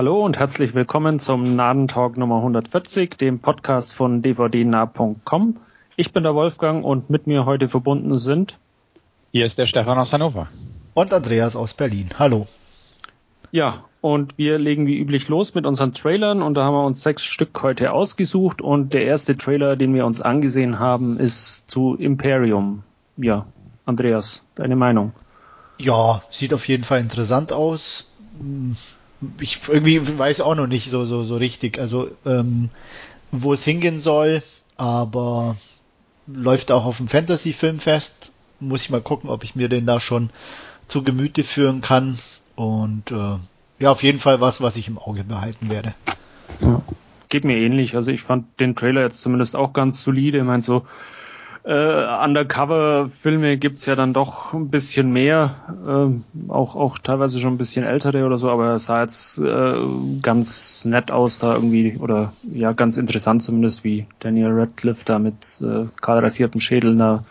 Hallo und herzlich willkommen zum Nadentalk Nummer 140, dem Podcast von dvdnah.com. Ich bin der Wolfgang und mit mir heute verbunden sind. Hier ist der Stefan aus Hannover. Und Andreas aus Berlin. Hallo. Ja, und wir legen wie üblich los mit unseren Trailern und da haben wir uns sechs Stück heute ausgesucht und der erste Trailer, den wir uns angesehen haben, ist zu Imperium. Ja, Andreas, deine Meinung? Ja, sieht auf jeden Fall interessant aus ich irgendwie weiß auch noch nicht so so so richtig, also ähm, wo es hingehen soll, aber läuft auch auf dem Fantasy Filmfest. Muss ich mal gucken, ob ich mir den da schon zu Gemüte führen kann und äh, ja, auf jeden Fall was, was ich im Auge behalten werde. Ja. Geht mir ähnlich. Also ich fand den Trailer jetzt zumindest auch ganz solide. Ich meine so äh, Undercover-Filme gibt's ja dann doch ein bisschen mehr, äh, auch, auch teilweise schon ein bisschen ältere oder so, aber es sah jetzt äh, ganz nett aus da irgendwie, oder ja, ganz interessant zumindest, wie Daniel Radcliffe da mit äh, kahlrasiertem Schädel da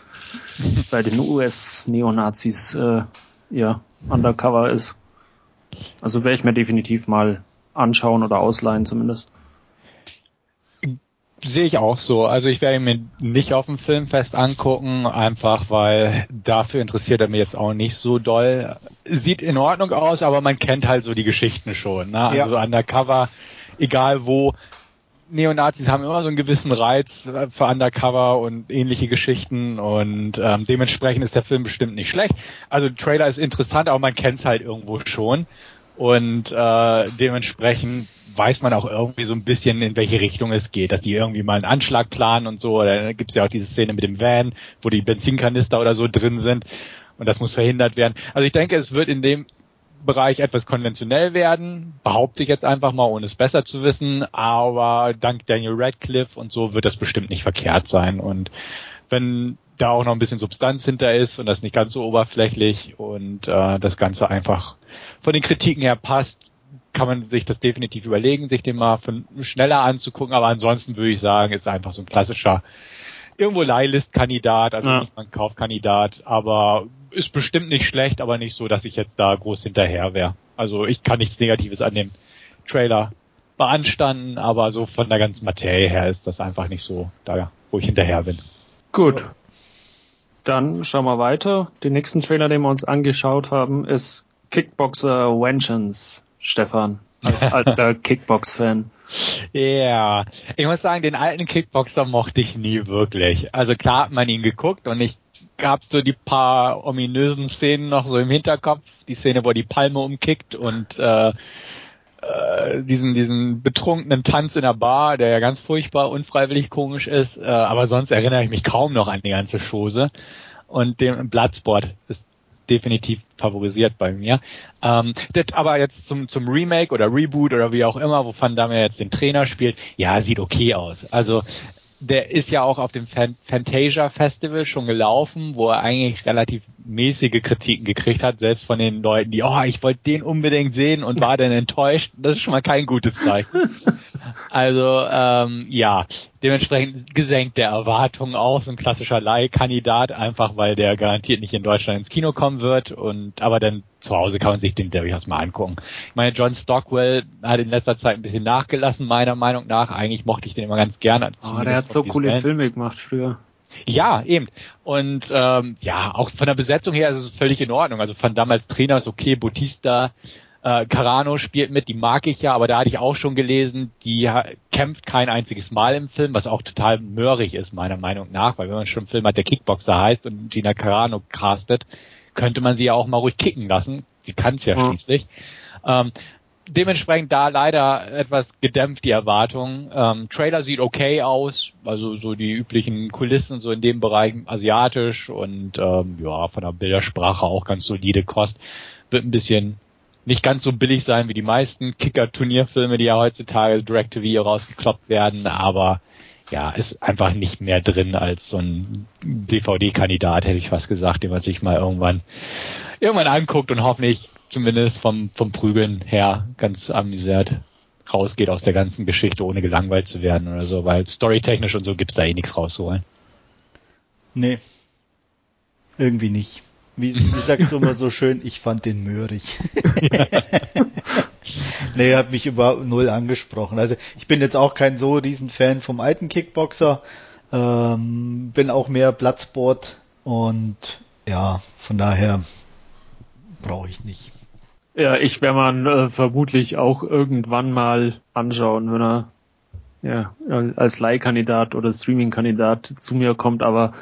bei den US-Neonazis äh, ja, Undercover ist. Also werde ich mir definitiv mal anschauen oder ausleihen zumindest. Sehe ich auch so. Also ich werde mir nicht auf dem Filmfest angucken, einfach weil dafür interessiert er mir jetzt auch nicht so doll. Sieht in Ordnung aus, aber man kennt halt so die Geschichten schon. Ne? Also ja. Undercover, egal wo. Neonazis haben immer so einen gewissen Reiz für Undercover und ähnliche Geschichten und ähm, dementsprechend ist der Film bestimmt nicht schlecht. Also Trailer ist interessant, aber man kennt es halt irgendwo schon und äh, dementsprechend weiß man auch irgendwie so ein bisschen, in welche Richtung es geht, dass die irgendwie mal einen Anschlag planen und so. Da gibt es ja auch diese Szene mit dem Van, wo die Benzinkanister oder so drin sind und das muss verhindert werden. Also ich denke, es wird in dem Bereich etwas konventionell werden, behaupte ich jetzt einfach mal, ohne es besser zu wissen, aber dank Daniel Radcliffe und so wird das bestimmt nicht verkehrt sein und wenn da auch noch ein bisschen Substanz hinter ist und das nicht ganz so oberflächlich und äh, das Ganze einfach von den Kritiken her passt, kann man sich das definitiv überlegen, sich den mal von schneller anzugucken, aber ansonsten würde ich sagen, ist einfach so ein klassischer irgendwo Leihlist-Kandidat, also ja. nicht mal ein Kaufkandidat, aber ist bestimmt nicht schlecht, aber nicht so, dass ich jetzt da groß hinterher wäre. Also ich kann nichts Negatives an dem Trailer beanstanden, aber so von der ganzen Materie her ist das einfach nicht so da, wo ich hinterher bin. Gut. Dann schauen wir weiter. Den nächsten Trailer, den wir uns angeschaut haben, ist Kickboxer Vengeance. Stefan, als alter Kickbox-Fan. Ja, ich muss sagen, den alten Kickboxer mochte ich nie wirklich. Also klar hat man ihn geguckt und ich gab so die paar ominösen Szenen noch so im Hinterkopf. Die Szene, wo die Palme umkickt und äh, äh, diesen diesen betrunkenen Tanz in der Bar, der ja ganz furchtbar unfreiwillig komisch ist. Äh, aber sonst erinnere ich mich kaum noch an die ganze Chose. Und dem Bloodsport ist definitiv favorisiert bei mir. Ähm, das aber jetzt zum, zum Remake oder Reboot oder wie auch immer, wovon da mir jetzt den Trainer spielt, ja, sieht okay aus. Also der ist ja auch auf dem Fantasia Festival schon gelaufen, wo er eigentlich relativ mäßige Kritiken gekriegt hat, selbst von den Leuten, die, oh, ich wollte den unbedingt sehen und war dann enttäuscht. Das ist schon mal kein gutes Zeichen. Also ähm, ja, dementsprechend gesenkt der Erwartungen auch, so ein klassischer Leihkandidat, einfach weil der garantiert nicht in Deutschland ins Kino kommen wird und aber dann zu Hause kann man sich den durchaus mal angucken. Ich meine, John Stockwell hat in letzter Zeit ein bisschen nachgelassen, meiner Meinung nach. Eigentlich mochte ich den immer ganz gerne. Oh, der hat so coole Band. Filme gemacht früher. Ja, eben. Und ähm, ja, auch von der Besetzung her ist es völlig in Ordnung. Also von damals Trainer ist okay, Bautista, äh, Carano spielt mit, die mag ich ja, aber da hatte ich auch schon gelesen, die kämpft kein einziges Mal im Film, was auch total mörrig ist, meiner Meinung nach, weil wenn man schon einen Film hat, der Kickboxer heißt und Gina Carano castet, könnte man sie ja auch mal ruhig kicken lassen. Sie kann es ja mhm. schließlich. Ähm, dementsprechend da leider etwas gedämpft die Erwartungen. Ähm, Trailer sieht okay aus, also so die üblichen Kulissen so in dem Bereich asiatisch und ähm, ja von der Bildersprache auch ganz solide Kost. Wird ein bisschen nicht ganz so billig sein wie die meisten Kicker-Turnierfilme, die ja heutzutage Direct-TV rausgekloppt werden, aber ja, ist einfach nicht mehr drin als so ein DVD-Kandidat, hätte ich fast gesagt, den man sich mal irgendwann irgendwann anguckt und hoffentlich zumindest vom, vom Prügeln her ganz amüsiert rausgeht aus der ganzen Geschichte, ohne gelangweilt zu werden oder so, weil storytechnisch und so gibt's da eh nichts rauszuholen. Nee. Irgendwie nicht. Wie, wie sagst du immer so schön, ich fand den möhrig. nee, hat mich über null angesprochen. Also ich bin jetzt auch kein so riesen Fan vom alten Kickboxer. Ähm, bin auch mehr Bloodsport und ja, von daher brauche ich nicht. Ja, ich werde man äh, vermutlich auch irgendwann mal anschauen, wenn er ja, als Leihkandidat oder Streaming-Kandidat zu mir kommt, aber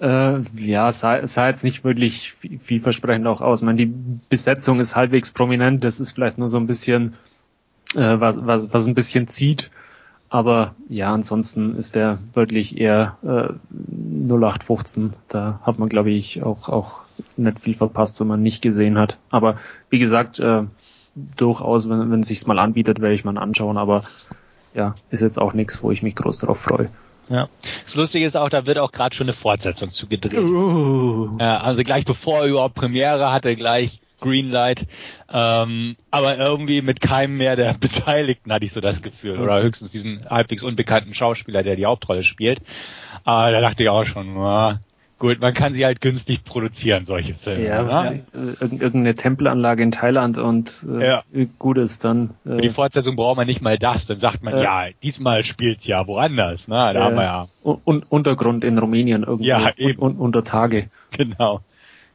äh, ja, sah, sah jetzt nicht wirklich vielversprechend auch aus. Ich meine, die Besetzung ist halbwegs prominent, das ist vielleicht nur so ein bisschen, äh, was, was, was ein bisschen zieht, aber ja, ansonsten ist der wirklich eher äh, 0815. Da hat man, glaube ich, auch, auch nicht viel verpasst, wenn man nicht gesehen hat. Aber wie gesagt, äh, durchaus, wenn, wenn es sich mal anbietet, werde ich mal anschauen, aber ja, ist jetzt auch nichts, wo ich mich groß darauf freue. Ja. Das Lustige ist auch, da wird auch gerade schon eine Fortsetzung zugedreht. Uh. Ja, also gleich bevor er überhaupt Premiere hatte, gleich Greenlight. Ähm, aber irgendwie mit keinem mehr der Beteiligten hatte ich so das Gefühl. Oder höchstens diesen halbwegs unbekannten Schauspieler, der die Hauptrolle spielt. Aber da dachte ich auch schon, na, Gut, man kann sie halt günstig produzieren, solche Filme. Ja, ne? irgendeine Tempelanlage in Thailand und äh, ja. gut ist dann. Äh, Für die Fortsetzung braucht man nicht mal das, dann sagt man, äh, ja, diesmal spielt's ja woanders, ne? Da haben wir ja. Und Untergrund in Rumänien irgendwo. Ja, eben. Und, unter Tage. Genau.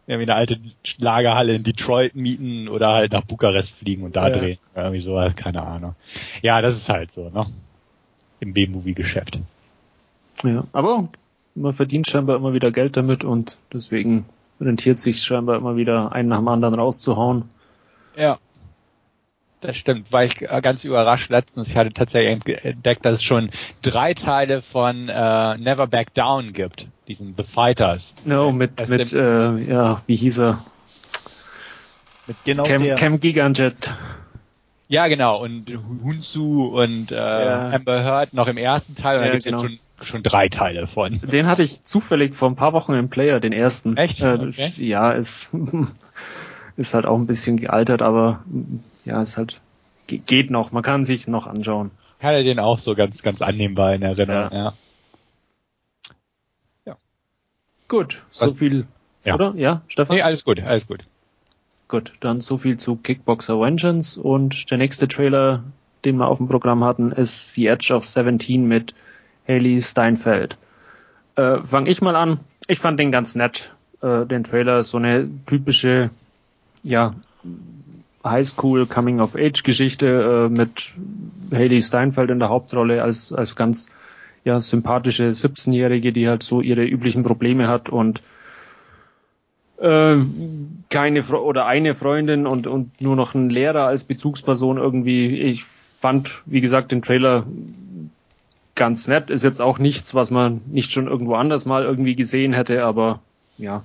Irgendwie eine alte Lagerhalle in Detroit mieten oder halt nach Bukarest fliegen und da drehen. Irgendwie sowas, keine Ahnung. Ja, das ist halt so, ne? Im B-Movie-Geschäft. Ja, aber man verdient scheinbar immer wieder Geld damit und deswegen rentiert sich scheinbar immer wieder einen nach dem anderen rauszuhauen. Ja. Das stimmt, weil ich ganz überrascht letztens, ich hatte tatsächlich entdeckt, dass es schon drei Teile von äh, Never Back Down gibt, diesen The Fighters. No, mit, mit äh, ja, wie hieß er? Mit genau Cam, der. Cam Giganjet. Ja, genau, und Hunsu und äh, ja. Amber Heard noch im ersten Teil, und ja, da gibt es genau. schon schon drei Teile von. Den hatte ich zufällig vor ein paar Wochen im Player, den ersten. Echt? Äh, okay. Ja, ist, ist halt auch ein bisschen gealtert, aber ja, ist halt, geht noch, man kann sich noch anschauen. Ich hatte den auch so ganz, ganz annehmbar in Erinnerung, ja. ja. ja. Gut, so Was? viel, ja. oder? Ja, Stefan? Nee, alles gut, alles gut. Gut, dann so viel zu Kickboxer Vengeance und der nächste Trailer, den wir auf dem Programm hatten, ist The Edge of 17 mit Haley Steinfeld. Äh, Fang ich mal an. Ich fand den ganz nett, äh, den Trailer. So eine typische, ja, Highschool Coming of Age Geschichte äh, mit Haley Steinfeld in der Hauptrolle als als ganz ja sympathische 17-Jährige, die halt so ihre üblichen Probleme hat und äh, keine Fre oder eine Freundin und und nur noch ein Lehrer als Bezugsperson irgendwie. Ich fand, wie gesagt, den Trailer ganz nett. Ist jetzt auch nichts, was man nicht schon irgendwo anders mal irgendwie gesehen hätte, aber ja,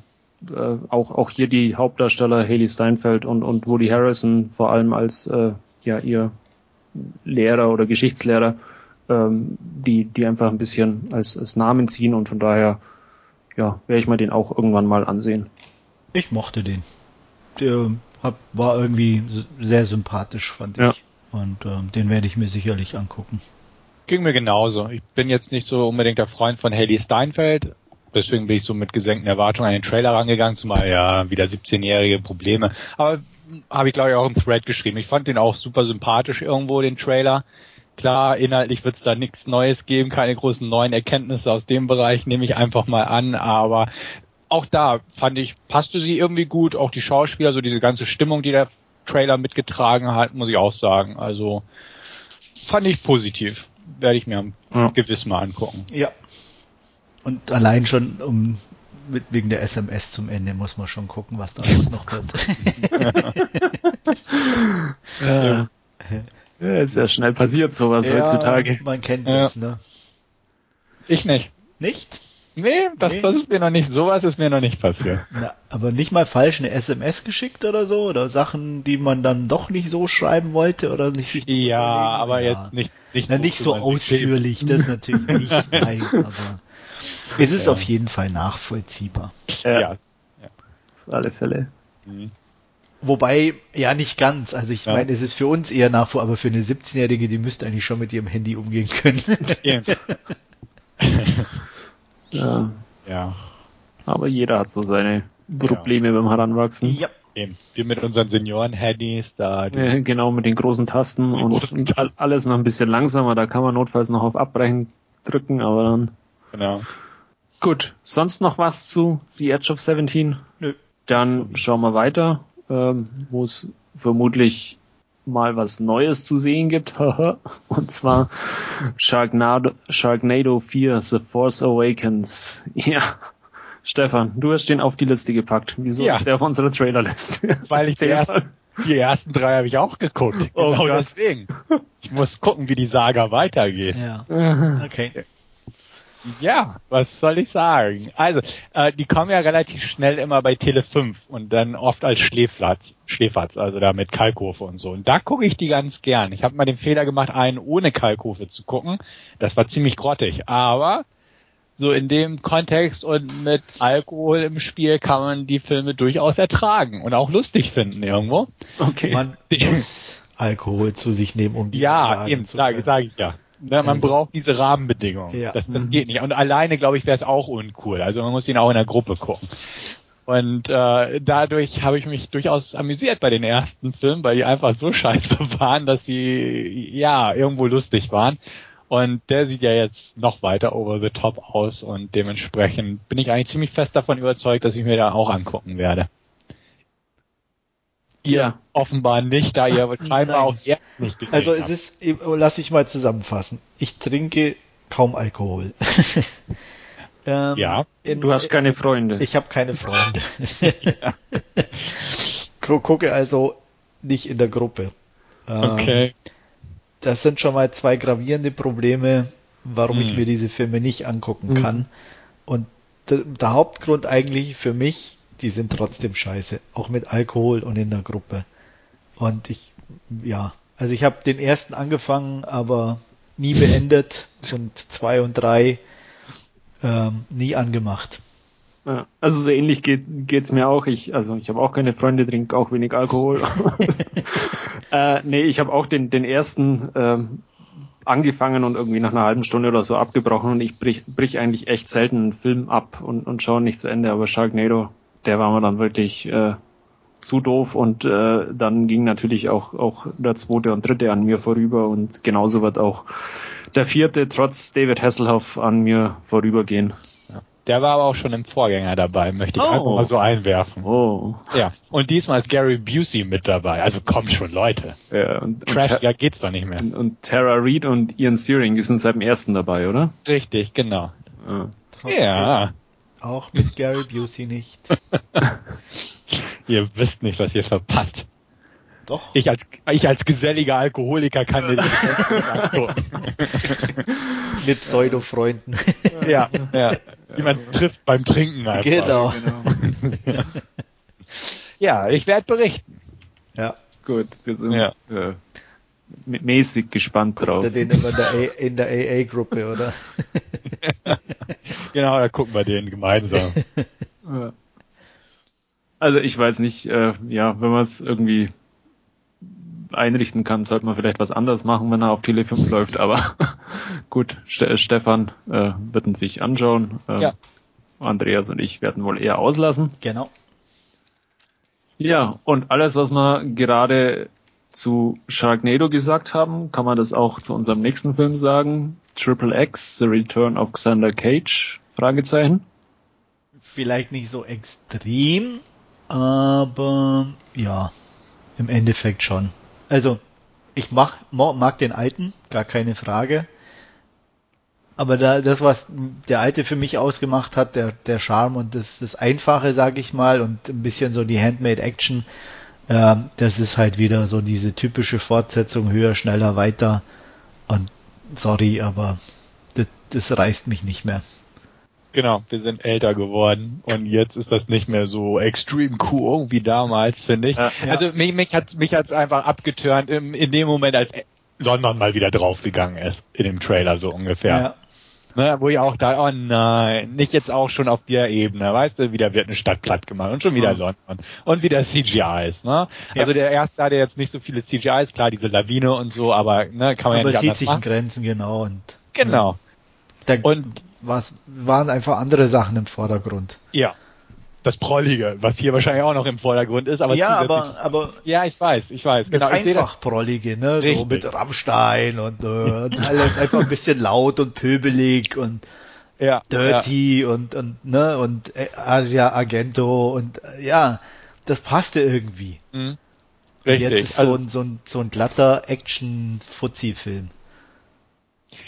äh, auch, auch hier die Hauptdarsteller Haley Steinfeld und, und Woody Harrison vor allem als äh, ja ihr Lehrer oder Geschichtslehrer, ähm, die, die einfach ein bisschen als, als Namen ziehen und von daher ja, werde ich mir den auch irgendwann mal ansehen. Ich mochte den. Der hat, war irgendwie sehr sympathisch, fand ich. Und ähm, den werde ich mir sicherlich angucken. Ging mir genauso. Ich bin jetzt nicht so unbedingt der Freund von Haley Steinfeld. Deswegen bin ich so mit gesenkten Erwartungen an den Trailer rangegangen, zumal ja wieder 17-jährige Probleme. Aber habe ich glaube ich auch im Thread geschrieben. Ich fand den auch super sympathisch irgendwo, den Trailer. Klar, inhaltlich wird es da nichts Neues geben, keine großen neuen Erkenntnisse aus dem Bereich, nehme ich einfach mal an, aber auch da fand ich, passte sie irgendwie gut, auch die Schauspieler, so diese ganze Stimmung, die der Trailer mitgetragen hat, muss ich auch sagen. Also fand ich positiv werde ich mir ja. gewiss mal angucken. Ja. Und allein schon um mit, wegen der SMS zum Ende muss man schon gucken, was daraus noch wird. ja. ja. Ist ja schnell passiert sowas ja, heutzutage. Man kennt das, ne? Ich nicht. Nicht? Nee, das, nee. das ist mir noch nicht, sowas ist mir noch nicht passiert. Na, aber nicht mal falsch eine SMS geschickt oder so? Oder Sachen, die man dann doch nicht so schreiben wollte oder nicht Ja, aber ja. jetzt nicht, nicht, Na, nicht so ausführlich, das natürlich nicht, nein, aber es ist ja. auf jeden Fall nachvollziehbar. Ja, ja. auf alle Fälle. Mhm. Wobei, ja, nicht ganz. Also ich ja. meine, es ist für uns eher nachvollziehbar, aber für eine 17-Jährige, die müsste eigentlich schon mit ihrem Handy umgehen können. Ja. ja. Aber jeder hat so seine Probleme ja. beim Heranwachsen. Ja. Eben. Wir mit unseren Senioren-Handys da. Äh, genau, mit den großen Tasten und, großen Tasten. alles noch ein bisschen langsamer. Da kann man notfalls noch auf Abbrechen drücken, aber dann. Genau. Gut, sonst noch was zu The Edge of 17? Nö. Dann schauen wir weiter, ähm, wo es vermutlich mal was Neues zu sehen gibt. haha. und zwar Sharknado, Sharknado 4, The Force Awakens. Ja. Stefan, du hast den auf die Liste gepackt. Wieso Ja. ist der auf unserer Trailerliste? Weil ich die ersten, die ersten drei habe ich auch geguckt. Oh genau Gott. deswegen. Ich muss gucken, wie die Saga weitergeht. Ja. Okay. Ja, was soll ich sagen? Also, äh, die kommen ja relativ schnell immer bei Tele 5 und dann oft als Schläflatz, Schläferz, also da mit Kalkofe und so. Und da gucke ich die ganz gern. Ich habe mal den Fehler gemacht, einen ohne Kalkofe zu gucken. Das war ziemlich grottig. Aber so in dem Kontext und mit Alkohol im Spiel kann man die Filme durchaus ertragen und auch lustig finden irgendwo. Okay. Man muss Alkohol zu sich nehmen, um die Ja, ertragen eben, zu sage können. sag ich ja. Ne, man Also- braucht diese Rahmenbedingungen. Ja. Das, das Mhm. geht nicht. Und alleine, glaube ich, wäre es auch uncool. Also man muss ihn auch in der Gruppe gucken. Und äh, dadurch habe ich mich durchaus amüsiert bei den ersten Filmen, weil die einfach so scheiße waren, dass sie ja irgendwo lustig waren. Und der sieht ja jetzt noch weiter over the top aus und dementsprechend bin ich eigentlich ziemlich fest davon überzeugt, dass ich mir da auch angucken werde. Ihr Ja. offenbar nicht, da ihr scheinbar auch erst nicht gesehen Also es ist, lass ich mal zusammenfassen. Ich trinke kaum Alkohol. ähm, Ja. in- Du hast keine Freunde. Ich habe keine Freunde. Gu- Gucke also nicht in der Gruppe. Ähm, Okay. Das sind schon mal zwei gravierende Probleme, warum ich Hm. mir diese Filme nicht angucken Mhm. kann. Und der, der Hauptgrund eigentlich für mich, die sind trotzdem scheiße, auch mit Alkohol und in der Gruppe. Und ich, ja, also ich habe den ersten angefangen, aber nie beendet und zwei und drei ähm, nie angemacht. Ja, also so ähnlich geht geht's mir auch. Ich also ich habe auch keine Freunde, trinke auch wenig Alkohol. äh, nee, ich habe auch den den ersten ähm, angefangen und irgendwie nach einer halben Stunde oder so abgebrochen und ich brich, brich eigentlich echt selten einen Film ab und, und schaue nicht zu Ende. Aber Sharknado, der war mir dann wirklich äh, zu doof und äh, dann ging natürlich auch auch der zweite und dritte an mir vorüber und genauso wird auch der vierte trotz David Hasselhoff an mir vorübergehen. Der war aber auch schon im Vorgänger dabei, möchte ich Oh. einfach mal so einwerfen. Oh. Ja. Und diesmal ist Gary Busey mit dabei. Also kommt schon, Leute. Ja, und, und, Trashiger geht's doch nicht mehr. und, und Tara Reid und Ian Searing, die sind seit dem ersten dabei, oder? Richtig, genau. Ja. Ja. Auch mit Gary Busey nicht. Ihr wisst nicht, was ihr verpasst. Doch. Ich als, ich als geselliger Alkoholiker kann mir das nicht. Mit Pseudo-Freunden. ja, ja. Wie man trifft beim Trinken einfach. genau. Ja, ich werde berichten. Ja. Gut, wir sind Ja. äh, mäßig gespannt drauf. Unter den immer in der, AA-Gruppe, oder? Genau, da gucken wir den gemeinsam. Also ich weiß nicht, äh, ja, wenn man es irgendwie einrichten kann, sollte man vielleicht was anderes machen, wenn er auf Tele 5 läuft, aber gut, Ste Stefan äh, wird ihn sich anschauen. Ähm, Ja. Andreas und ich werden wohl eher auslassen. Genau. Ja, und alles, was wir gerade zu Sharknado gesagt haben, kann man das auch zu unserem nächsten Film sagen. Triple X, The Return of Xander Cage? Fragezeichen. Vielleicht nicht so extrem, aber ja, im Endeffekt schon. Also, ich mo- mag den alten, gar keine Frage. Aber da, das, was der alte für mich ausgemacht hat, der, der Charme und das, das Einfache, sag ich mal, und ein bisschen so die Handmade Action, ähm, das ist halt wieder so diese typische Fortsetzung, höher, schneller, weiter. Und sorry, aber das, das reißt mich nicht mehr. Genau, wir sind älter geworden und jetzt ist das nicht mehr so extrem cool wie damals, finde ich. Ja. Also mich, mich hat mich hat's einfach abgeturnt im, in dem Moment, als London mal wieder draufgegangen ist in dem Trailer so ungefähr. Ne, wo ich auch da, oh nein, nicht jetzt auch schon auf der Ebene, weißt du, wieder wird eine Stadt platt gemacht und schon wieder Ja. London und wieder CGIs, ne? Also der erste hatte jetzt nicht so viele CGIs, klar, diese Lawine und so, aber ne, kann man Aber ja nicht sieht anders sich in machen. Grenzen, genau. Und Genau. da Und was, waren einfach andere Sachen im Vordergrund. ja. Das Prollige, was hier wahrscheinlich auch noch im Vordergrund ist. Aber ja, aber, aber ja, ich weiß, ich weiß. Genau, das einfach Prollige, ne? Richtig. So mit Rammstein und, äh, und alles einfach ein bisschen laut und pöbelig und ja, Dirty ja. und und ne und äh, Asia Argento und äh, ja, das passte irgendwie. Mhm. Richtig. Jetzt ist so, also, ein, so, ein, so ein glatter Action-Fuzzi-Film.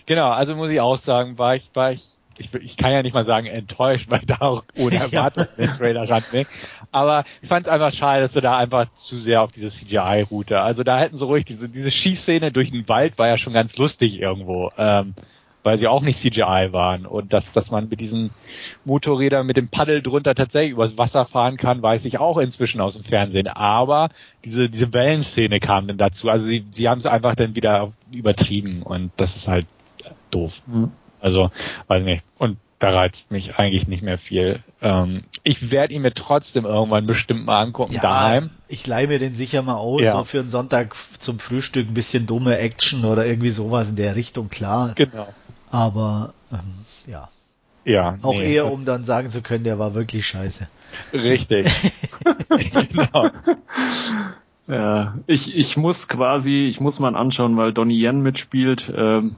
Genau, also muss ich auch sagen, war ich, war ich, ich, ich kann ja nicht mal sagen enttäuscht, weil da auch ohne Erwartung ja. der Trailer stand. Ne? Aber ich fand es einfach schade, dass sie da einfach zu sehr auf diese CGI-Route. Also da hätten sie ruhig diese, diese Schießszene durch den Wald war ja schon ganz lustig irgendwo. Ähm, weil sie auch nicht CGI waren. Und dass, dass man mit diesen Motorrädern mit dem Paddel drunter tatsächlich übers Wasser fahren kann, weiß ich auch inzwischen aus dem Fernsehen. Aber diese, diese Wellenszene kam dann dazu. Also sie, sie haben es einfach dann wieder übertrieben und das ist halt doof. Mhm. Also, weiß nicht. Und da reizt mich eigentlich nicht mehr viel. Ähm, ich werde ihn mir trotzdem irgendwann bestimmt mal angucken ja, daheim. Ich leihe mir den sicher mal aus, ja. so für einen Sonntag zum Frühstück ein bisschen dumme Action oder irgendwie sowas in der Richtung, klar. Genau. Aber ähm, ja. Ja. Auch nee, eher, um dann sagen zu können, der war wirklich scheiße. Richtig. genau. Ja, ich, ich muss quasi, ich muss mal anschauen, weil Donnie Yen mitspielt. Ähm,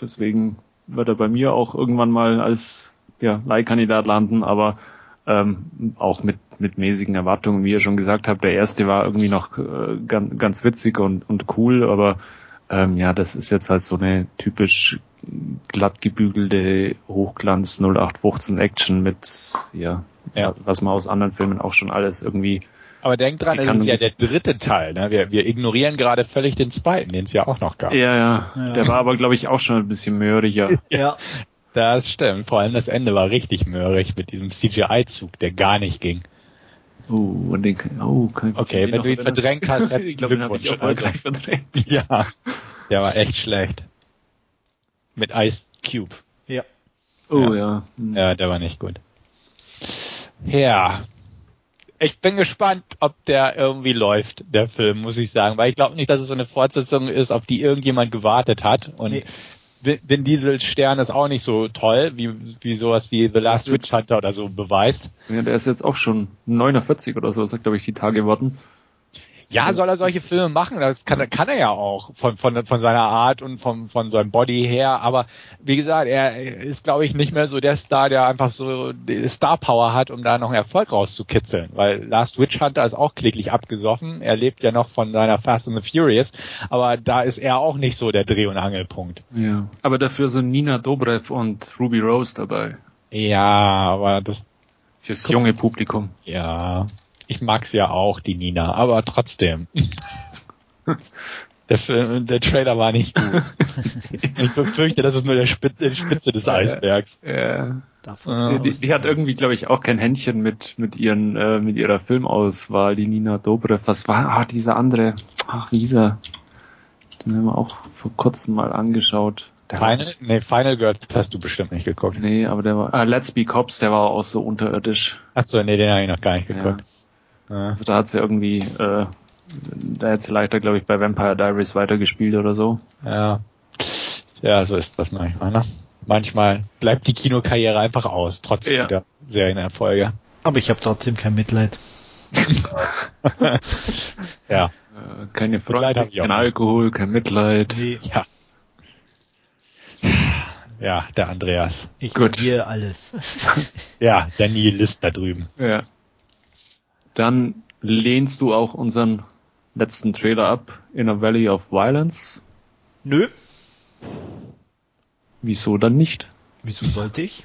deswegen wird er bei mir auch irgendwann mal als ja, Leihkandidat landen, aber ähm, auch mit, mit mäßigen Erwartungen, wie ihr schon gesagt habt. Der erste war irgendwie noch äh, ganz, ganz witzig und, und cool, aber ähm, ja, das ist jetzt halt so eine typisch glatt gebügelte Hochglanz 0815 Action mit, ja, ja, was man aus anderen Filmen auch schon alles irgendwie. Aber denk dran, es ist ja der dritte Teil, ne? Wir, wir ignorieren gerade völlig den zweiten, den es ja auch noch gab. Ja, ja, ja. Der war aber, glaube ich, auch schon ein bisschen mörriger. ja. Das stimmt. Vor allem das Ende war richtig mörrig mit diesem CGI-Zug, der gar nicht ging. Oh, und den, oh, ich Okay, wenn du ihn verdrängt hast, herzlichen ich glaube, ich erfolgreich also. verdrängt. Ja, der war echt schlecht. Mit Ice Cube. Ja. Oh ja. Ja, ja der war nicht gut. Ja. Ich bin gespannt, ob der irgendwie läuft, der Film, muss ich sagen, weil ich glaube nicht, dass es so eine Fortsetzung ist, auf die irgendjemand gewartet hat. Und nee. Vin Diesel Stern ist auch nicht so toll, wie, wie sowas wie The Last Witch Hunter oder so beweist. Ja, der ist jetzt auch schon 49 oder so, sagt glaube ich die Tage worden. Ja, soll er solche Filme machen? Das kann, kann er ja auch von, von, von seiner Art und vom, von seinem Body her. Aber wie gesagt, er ist, glaube ich, nicht mehr so der Star, der einfach so Star Power hat, um da noch einen Erfolg rauszukitzeln. Weil Last Witch Hunter ist auch kläglich abgesoffen. Er lebt ja noch von seiner Fast and the Furious. Aber da ist er auch nicht so der Dreh- und Angelpunkt. Ja, aber dafür sind Nina Dobrev und Ruby Rose dabei. Ja, aber das Fürs junge Publikum. Ja, ich mag's ja auch, die Nina, aber trotzdem. Der, Film, der Trailer war nicht gut. ich befürchte, das ist nur der Spitze, die Spitze des Eisbergs. Ja. Die, die, die, hat irgendwie, glaube ich, auch kein Händchen mit mit ihren äh, mit ihrer Filmauswahl. Die Nina Dobrev. Was war ah, dieser andere? Ach, wie hieß er? Den haben wir auch vor kurzem mal angeschaut. Der Final, nee, Final Girls hast du bestimmt nicht geguckt. Nee, aber der war, ah, Let's Be Cops, der war auch so unterirdisch. Achso, nee, den habe ich noch gar nicht geguckt. Ja. Also da hat sie irgendwie, äh, da hätte sie leichter, glaube ich, bei Vampire Diaries weitergespielt oder so. Ja. Ja, so ist das manchmal, ne? Manchmal bleibt die Kinokarriere einfach aus, trotz ja. der Serienerfolge. Aber ich habe trotzdem kein Mitleid. ja. Äh, keine Freude, kein Alkohol, kein Mitleid. Nee. Ja. Ja, der Andreas. Ich Gut. hier alles. ja, der Nihilist da drüben. Ja. Dann lehnst du auch unseren letzten Trailer ab, In a Valley of Violence? Nö. Wieso dann nicht? Wieso sollte ich?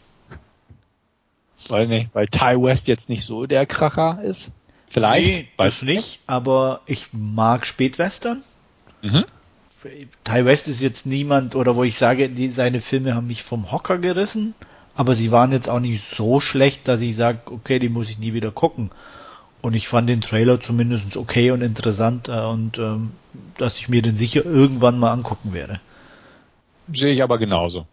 Weil nicht, weil Ty West jetzt nicht so der Kracher ist. Vielleicht. Nee, weiß nicht, aber ich mag Spätwestern. Mhm. Ty West ist jetzt niemand, oder wo ich sage, die, seine Filme haben mich vom Hocker gerissen, aber sie waren jetzt auch nicht so schlecht, dass ich sage, okay, die muss ich nie wieder gucken. Und ich fand den Trailer zumindest okay und interessant äh, und ähm, dass ich mir den sicher irgendwann mal angucken werde. Sehe ich aber genauso.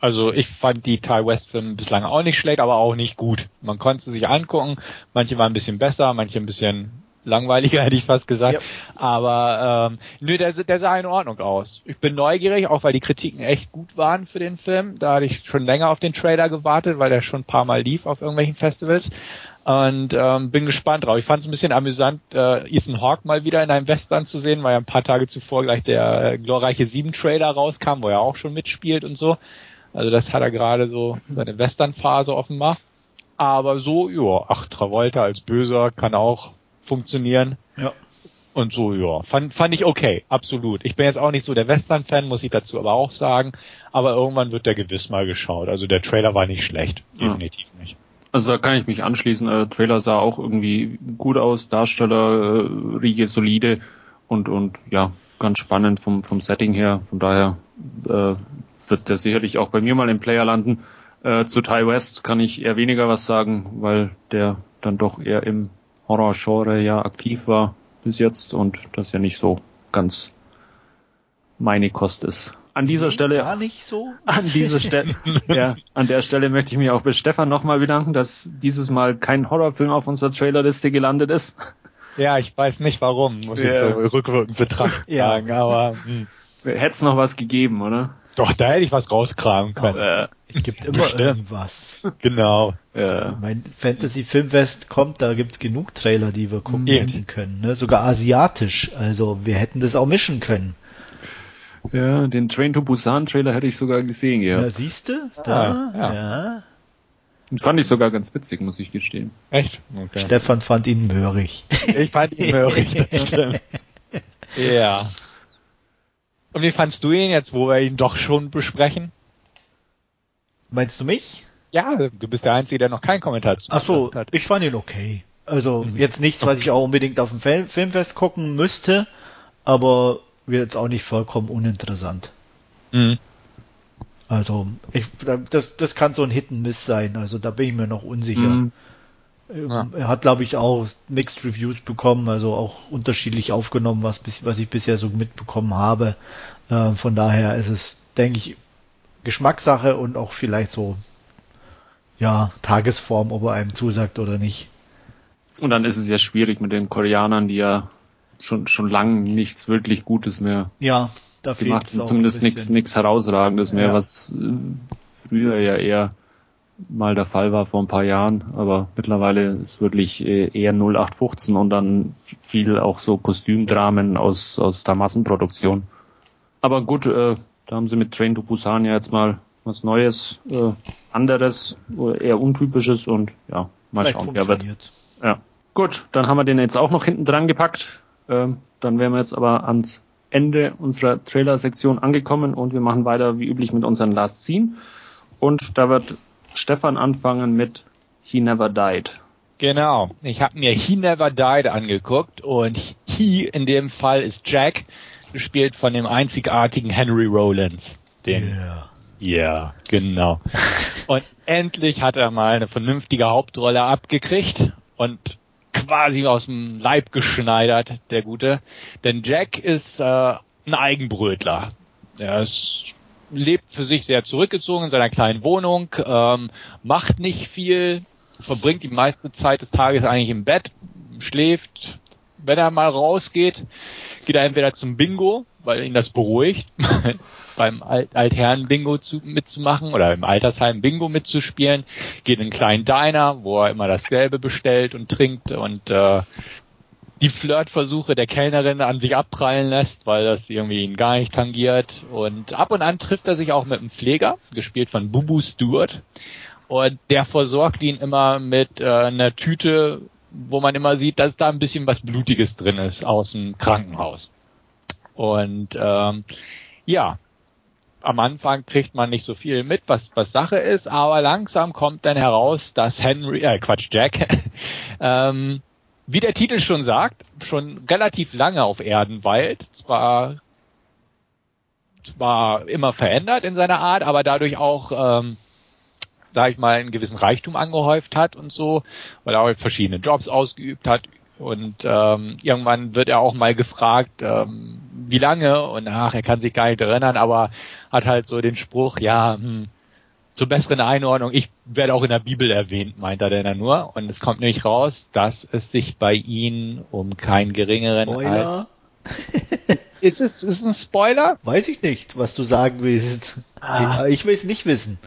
Also ich fand die Ty West Filme bislang auch nicht schlecht, aber auch nicht gut. Man konnte sie sich angucken. Manche waren ein bisschen besser, manche ein bisschen langweiliger, hätte ich fast gesagt. Ja. Aber ähm, nö, der, der sah in Ordnung aus. Ich bin neugierig, auch weil die Kritiken echt gut waren für den Film. Da hatte ich schon länger auf den Trailer gewartet, weil der schon ein paar Mal lief auf irgendwelchen Festivals. Und ähm, bin gespannt drauf. Ich fand es ein bisschen amüsant, äh, Ethan Hawke mal wieder in einem Western zu sehen, weil ja ein paar Tage zuvor gleich der äh, glorreiche Sieben-Trailer rauskam, wo er auch schon mitspielt und so. Also das hat er gerade so seine Western-Phase offenbar. Aber so, ja, ach, Travolta als Böser kann auch funktionieren. Ja. Und so, ja, fand, fand ich okay, absolut. Ich bin jetzt auch nicht so der Western-Fan, muss ich dazu aber auch sagen. Aber irgendwann wird der gewiss mal geschaut. Also der Trailer war nicht schlecht, definitiv ja. nicht. Also da kann ich mich anschließen. Der Trailer sah auch irgendwie gut aus, Darsteller, äh, Riege solide und und ja, ganz spannend vom vom Setting her. Von daher äh, wird der sicherlich auch bei mir mal im Player landen. Äh, zu Ty West kann ich eher weniger was sagen, weil der dann doch eher im Horror-Genre ja aktiv war bis jetzt und das ja nicht so ganz meine Kost ist an dieser Stelle. Gar nicht so? An dieser Stelle. ja, an der Stelle möchte ich mich auch bei Stefan nochmal bedanken, dass dieses Mal kein Horrorfilm auf unserer Trailerliste gelandet ist. Ja, ich weiß nicht warum, muss ja. ich so rückwirkend betrachtet ja. sagen, aber. Hm. Hätte es noch was gegeben, oder? Doch, da hätte ich was rauskramen können. Äh, es gibt immer Bestimmt. irgendwas. Genau. Ja. Mein Fantasy Filmfest kommt, da gibt's genug Trailer, die wir gucken können. Ne? Sogar asiatisch. Also wir hätten das auch mischen können. Ja, den Train to Busan Trailer hätte ich sogar gesehen, ja. Ja, siehst du? Da, ah, ja. ja. Den fand ich sogar ganz witzig, muss ich gestehen. Echt? Okay. Stefan fand ihn möhrig. Ich fand ihn möhrig, das stimmt. ja. Und wie fandst du ihn jetzt, wo wir ihn doch schon besprechen? Meinst du mich? Ja, du bist der Einzige, der noch keinen Kommentar zu Ach so, hat. ich fand ihn okay. Also mhm. jetzt nichts, was ich auch unbedingt auf dem Filmfest gucken müsste, aber wird jetzt auch nicht vollkommen uninteressant. Mhm. Also, ich, das, das kann so ein Hit and Miss sein. Also, da bin ich mir noch unsicher. Mhm. Ähm, ja. Er hat, glaube ich, auch Mixed Reviews bekommen, also auch unterschiedlich aufgenommen, was, was ich bisher so mitbekommen habe. Äh, von daher ist es, denke ich, Geschmackssache und auch vielleicht so, ja, Tagesform, ob er einem zusagt oder nicht. Und dann ist es ja schwierig mit den Koreanern, die ja schon, schon lang nichts wirklich Gutes mehr. Ja, da fehlt macht zumindest nichts, nichts herausragendes mehr, ja. was äh, früher ja eher mal der Fall war vor ein paar Jahren, aber mittlerweile ist wirklich äh, eher 0815 und dann viel auch so Kostümdramen aus, aus der Massenproduktion. Aber gut, äh, da haben sie mit Train to Busan ja jetzt mal was Neues, äh, anderes, eher untypisches und ja, mal Vielleicht schauen, wer wird. Ja. Gut, dann haben wir den jetzt auch noch hinten dran gepackt. Ähm, dann wären wir jetzt aber ans Ende unserer Trailer-Sektion angekommen und wir machen weiter wie üblich mit unseren Last Scene. Und da wird Stefan anfangen mit He Never Died. Genau. Ich habe mir He Never Died angeguckt und He in dem Fall ist Jack, gespielt von dem einzigartigen Henry Rollins. Den yeah. Ja, genau. und endlich hat er mal eine vernünftige Hauptrolle abgekriegt und quasi aus dem Leib geschneidert, der Gute. Denn Jack ist äh, ein Eigenbrötler. Er ist, lebt für sich sehr zurückgezogen in seiner kleinen Wohnung, ähm, macht nicht viel, verbringt die meiste Zeit des Tages eigentlich im Bett, schläft. Wenn er mal rausgeht, geht er entweder zum Bingo, weil ihn das beruhigt, beim Alt Altherren-Bingo mitzumachen oder im Altersheim-Bingo mitzuspielen, geht in einen kleinen Diner, wo er immer dasselbe bestellt und trinkt und äh, die Flirtversuche der Kellnerin an sich abprallen lässt, weil das irgendwie ihn gar nicht tangiert. Und ab und an trifft er sich auch mit einem Pfleger, gespielt von Bubu Stewart. Und der versorgt ihn immer mit äh, einer Tüte, wo man immer sieht, dass da ein bisschen was Blutiges drin ist aus dem Krankenhaus. Und ähm, ja, am Anfang kriegt man nicht so viel mit, was, was Sache ist, aber langsam kommt dann heraus, dass Henry, äh, Quatsch, Jack, ähm, wie der Titel schon sagt, schon relativ lange auf Erden weilt. Zwar, zwar immer verändert in seiner Art, aber dadurch auch, ähm, sag ich mal, einen gewissen Reichtum angehäuft hat und so, weil er auch verschiedene Jobs ausgeübt hat, und ähm, irgendwann wird er auch mal gefragt, ähm, wie lange und ach, er kann sich gar nicht erinnern, aber hat halt so den Spruch, ja, hm, zur besseren Einordnung, ich werde auch in der Bibel erwähnt, meint er denn nur. Und es kommt nämlich raus, dass es sich bei ihm um keinen geringeren Spoiler. als... ist es ist es ein Spoiler? Weiß ich nicht, was du sagen willst. Ah. Ich will es nicht wissen.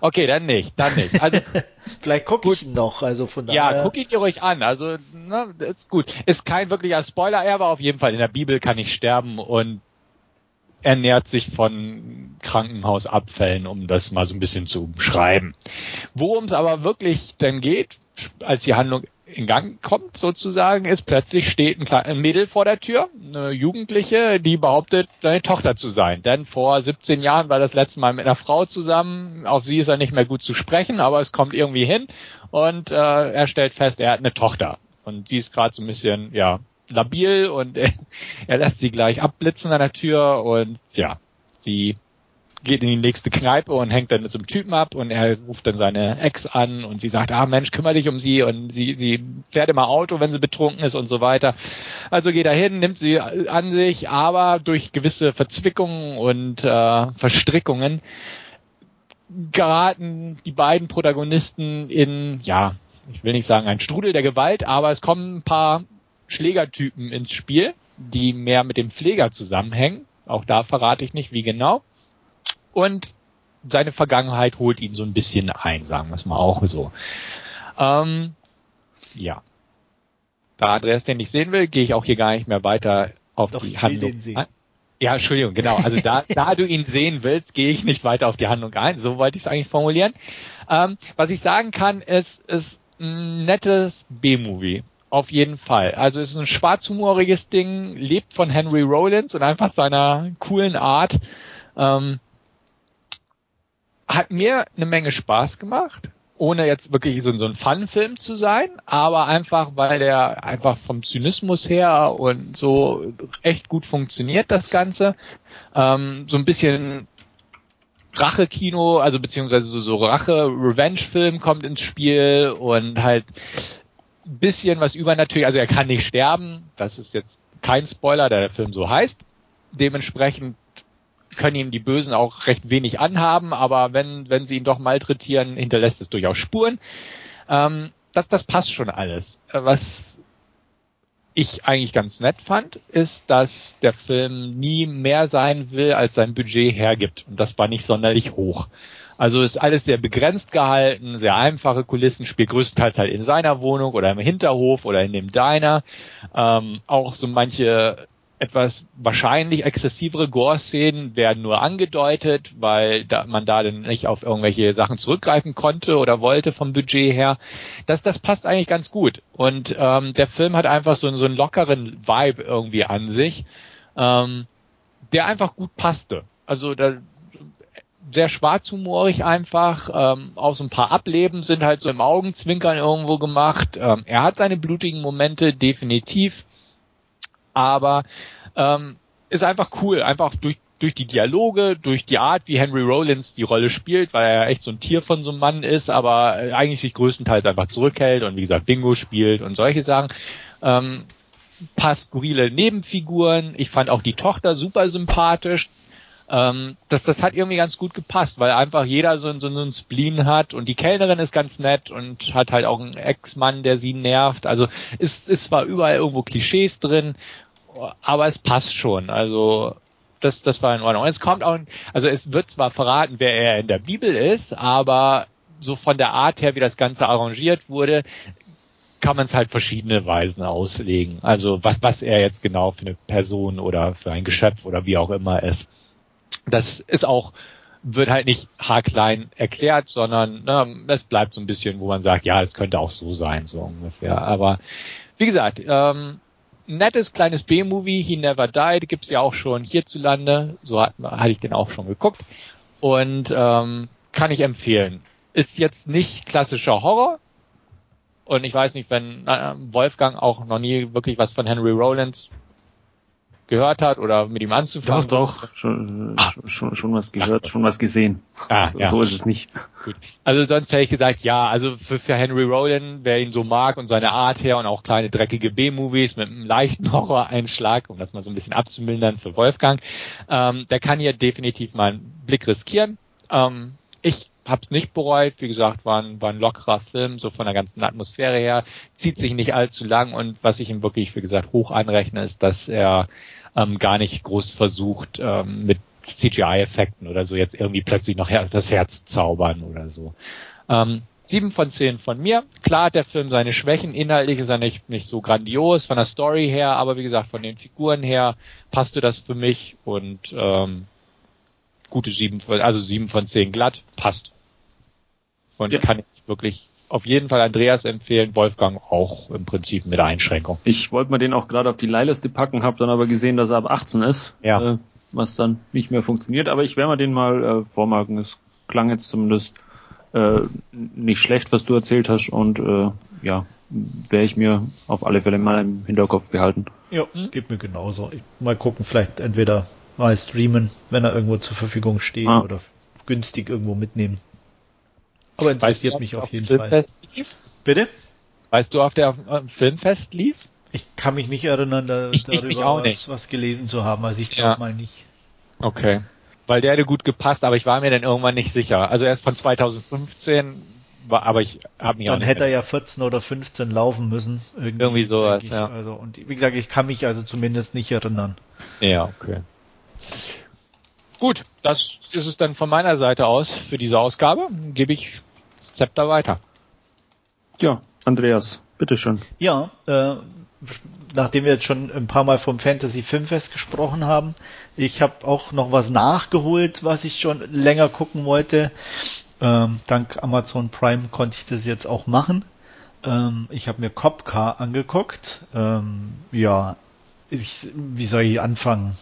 Okay, dann nicht, dann nicht. Also vielleicht gucke ich ihn noch, also von daher. Ja, guck ihn dir ruhig an. Also, ne, ist gut. Ist kein wirklicher Spoiler, er war auf jeden Fall in der Bibel kann ich sterben und ernährt sich von Krankenhausabfällen, um das mal so ein bisschen zu beschreiben. Worum es aber wirklich denn geht, als die Handlung in Gang kommt sozusagen, ist plötzlich steht ein, ein Mädel vor der Tür, eine Jugendliche, die behauptet, seine Tochter zu sein. Denn vor 17 Jahren war das letzte Mal mit einer Frau zusammen. Auf sie ist er nicht mehr gut zu sprechen, aber es kommt irgendwie hin und äh, er stellt fest, er hat eine Tochter. Und die ist gerade so ein bisschen, ja, labil und er lässt sie gleich abblitzen an der Tür und ja, sie geht in die nächste Kneipe und hängt dann mit so einem Typen ab und er ruft dann seine Ex an und sie sagt, ah Mensch, kümmere dich um sie und sie, sie fährt immer Auto, wenn sie betrunken ist und so weiter. Also geht er hin, nimmt sie an sich, aber durch gewisse Verzwickungen und äh, Verstrickungen geraten die beiden Protagonisten in, ja, ich will nicht sagen ein Strudel der Gewalt, aber es kommen ein paar Schlägertypen ins Spiel, die mehr mit dem Pfleger zusammenhängen. Auch da verrate ich nicht, wie genau. Und seine Vergangenheit holt ihn so ein bisschen ein, sagen wir es mal auch so. Ähm, ja. Da Andreas den nicht sehen will, gehe ich auch hier gar nicht mehr weiter auf Doch, die Handlung ein. Ja, Entschuldigung, genau. Also da, da du ihn sehen willst, gehe ich nicht weiter auf die Handlung ein. So wollte ich es eigentlich formulieren. Ähm, was ich sagen kann, ist, ist ein nettes B-Movie. Auf jeden Fall. Also es ist ein schwarzhumoriges Ding, lebt von Henry Rollins und einfach seiner coolen Art. Ähm, hat mir eine Menge Spaß gemacht, ohne jetzt wirklich so, so ein Fun-Film zu sein, aber einfach, weil der einfach vom Zynismus her und so echt gut funktioniert, das Ganze. Ähm, so ein bisschen Rache-Kino, also beziehungsweise so, so Rache-Revenge-Film kommt ins Spiel und halt bisschen was übernatürlich, also er kann nicht sterben, das ist jetzt kein Spoiler, da der Film so heißt. Dementsprechend können ihm die Bösen auch recht wenig anhaben, aber wenn, wenn sie ihn doch malträtieren, hinterlässt es durchaus Spuren. Ähm, das, das passt schon alles. Was ich eigentlich ganz nett fand, ist, dass der Film nie mehr sein will, als sein Budget hergibt. Und das war nicht sonderlich hoch. Also ist alles sehr begrenzt gehalten, sehr einfache Kulissen, spielt größtenteils halt in seiner Wohnung oder im Hinterhof oder in dem Diner. Ähm, auch so manche etwas wahrscheinlich exzessivere Gore-Szenen werden nur angedeutet, weil da, man da dann nicht auf irgendwelche Sachen zurückgreifen konnte oder wollte vom Budget her. Das, das passt eigentlich ganz gut. Und ähm, der Film hat einfach so, so einen lockeren Vibe irgendwie an sich, ähm, der einfach gut passte. Also da, sehr schwarzhumorig einfach. Ähm, auch so ein paar Ableben sind halt so im Augenzwinkern irgendwo gemacht. Ähm, er hat seine blutigen Momente definitiv, aber ähm, ist einfach cool, einfach durch durch die Dialoge, durch die Art, wie Henry Rollins die Rolle spielt, weil er echt so ein Tier von so einem Mann ist, aber eigentlich sich größtenteils einfach zurückhält und wie gesagt Bingo spielt und solche Sachen. Ähm, paar skurrile Nebenfiguren. Ich fand auch die Tochter super sympathisch. Ähm, das, das hat irgendwie ganz gut gepasst, weil einfach jeder so, so, so ein Spleen hat und die Kellnerin ist ganz nett und hat halt auch einen Ex-Mann, der sie nervt. Also ist, ist zwar überall irgendwo Klischees drin, aber es passt schon. Also das, das war in Ordnung. Es kommt auch, also es wird zwar verraten, wer er in der Bibel ist, aber so von der Art her, wie das Ganze arrangiert wurde, kann man es halt verschiedene Weisen auslegen. Also was, was er jetzt genau für eine Person oder für ein Geschöpf oder wie auch immer ist das ist auch, wird halt nicht haarklein erklärt, sondern ne, es bleibt so ein bisschen, wo man sagt, ja, es könnte auch so sein, so ungefähr. Aber wie gesagt, ähm, nettes kleines B-Movie, He Never Died, gibt's ja auch schon hierzulande. So hat, hatte ich den auch schon geguckt. Und ähm, kann ich empfehlen. Ist jetzt nicht klassischer Horror. Und ich weiß nicht, wenn Wolfgang auch noch nie wirklich was von Henry Rollins gehört hat oder mit ihm anzufangen. Doch, doch, schon, ah. schon, schon was gehört, schon was gesehen. Ah, so, ja. so ist es nicht. Gut. Also sonst hätte ich gesagt, ja, also für, für Henry Rollin, wer ihn so mag und seine Art her und auch kleine dreckige B-Movies mit einem leichten Horror-Einschlag, um das mal so ein bisschen abzumildern für Wolfgang, ähm, der kann hier definitiv mal einen Blick riskieren. Ähm, ich hab's nicht bereut. Wie gesagt, war ein, war ein lockerer Film, so von der ganzen Atmosphäre her. Zieht sich nicht allzu lang und was ich ihm wirklich, wie gesagt, hoch anrechne, ist, dass er ähm, gar nicht groß versucht, ähm, mit CGI-Effekten oder so jetzt irgendwie plötzlich noch das Herz zaubern oder so. Ähm, sieben von zehn von mir. Klar hat der Film seine Schwächen, inhaltlich ist er nicht, nicht so grandios von der Story her, aber wie gesagt, von den Figuren her passte das für mich und ähm, gute sieben, also sieben von zehn glatt, passt. Und ja. kann ich wirklich auf jeden Fall Andreas empfehlen, Wolfgang auch im Prinzip mit Einschränkung. Ich wollte mir den auch gerade auf die Leihliste packen, habe dann aber gesehen, dass er ab 18 ist, ja. äh, was dann nicht mehr funktioniert. Aber ich werde mir den mal äh, vormarken. Es klang jetzt zumindest äh, nicht schlecht, was du erzählt hast und äh, ja, wäre ich mir auf alle Fälle mal im Hinterkopf behalten. Ja, hm? geht mir genauso. Ich, mal gucken, vielleicht entweder mal streamen, wenn er irgendwo zur Verfügung steht ah. oder günstig irgendwo mitnehmen. Aber interessiert weißt du, mich auf, auf jeden Filmfest Fall. Lief? Bitte? Weißt du, auf der auf Filmfest lief? Ich kann mich nicht erinnern, da, ich, darüber ich was, was gelesen zu haben. Also ich glaube ja. mal nicht. Okay. Weil der hätte gut gepasst, aber ich war mir dann irgendwann nicht sicher. Also er ist von 2015, war, aber ich habe mich Dann hätte er ja 14 oder 15 laufen müssen. Irgendwie, irgendwie sowas, ich. ja. Also, und wie gesagt, ich kann mich also zumindest nicht erinnern. Ja, okay. Gut, das ist es dann von meiner Seite aus für diese Ausgabe. Gebe ich Zepter weiter. Ja, Andreas, bitteschön. Ja, äh, nachdem wir jetzt schon ein paar Mal vom Fantasy Filmfest gesprochen haben, ich habe auch noch was nachgeholt, was ich schon länger gucken wollte. Ähm, dank Amazon Prime konnte ich das jetzt auch machen. Ähm, ich habe mir Cop Car angeguckt. Ähm, ja, ich, wie soll ich anfangen?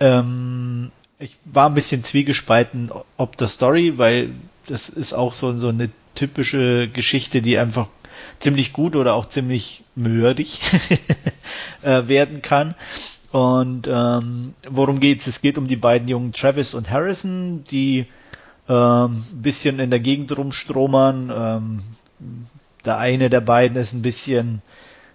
Ähm, ich war ein bisschen zwiegespalten ob der Story, weil das ist auch so, so eine typische Geschichte, die einfach ziemlich gut oder auch ziemlich mördig äh, werden kann. Und ähm, worum geht's? Es geht um die beiden jungen Travis und Harrison, die ähm, bisschen in der Gegend rumstromern. Ähm, der eine der beiden ist ein bisschen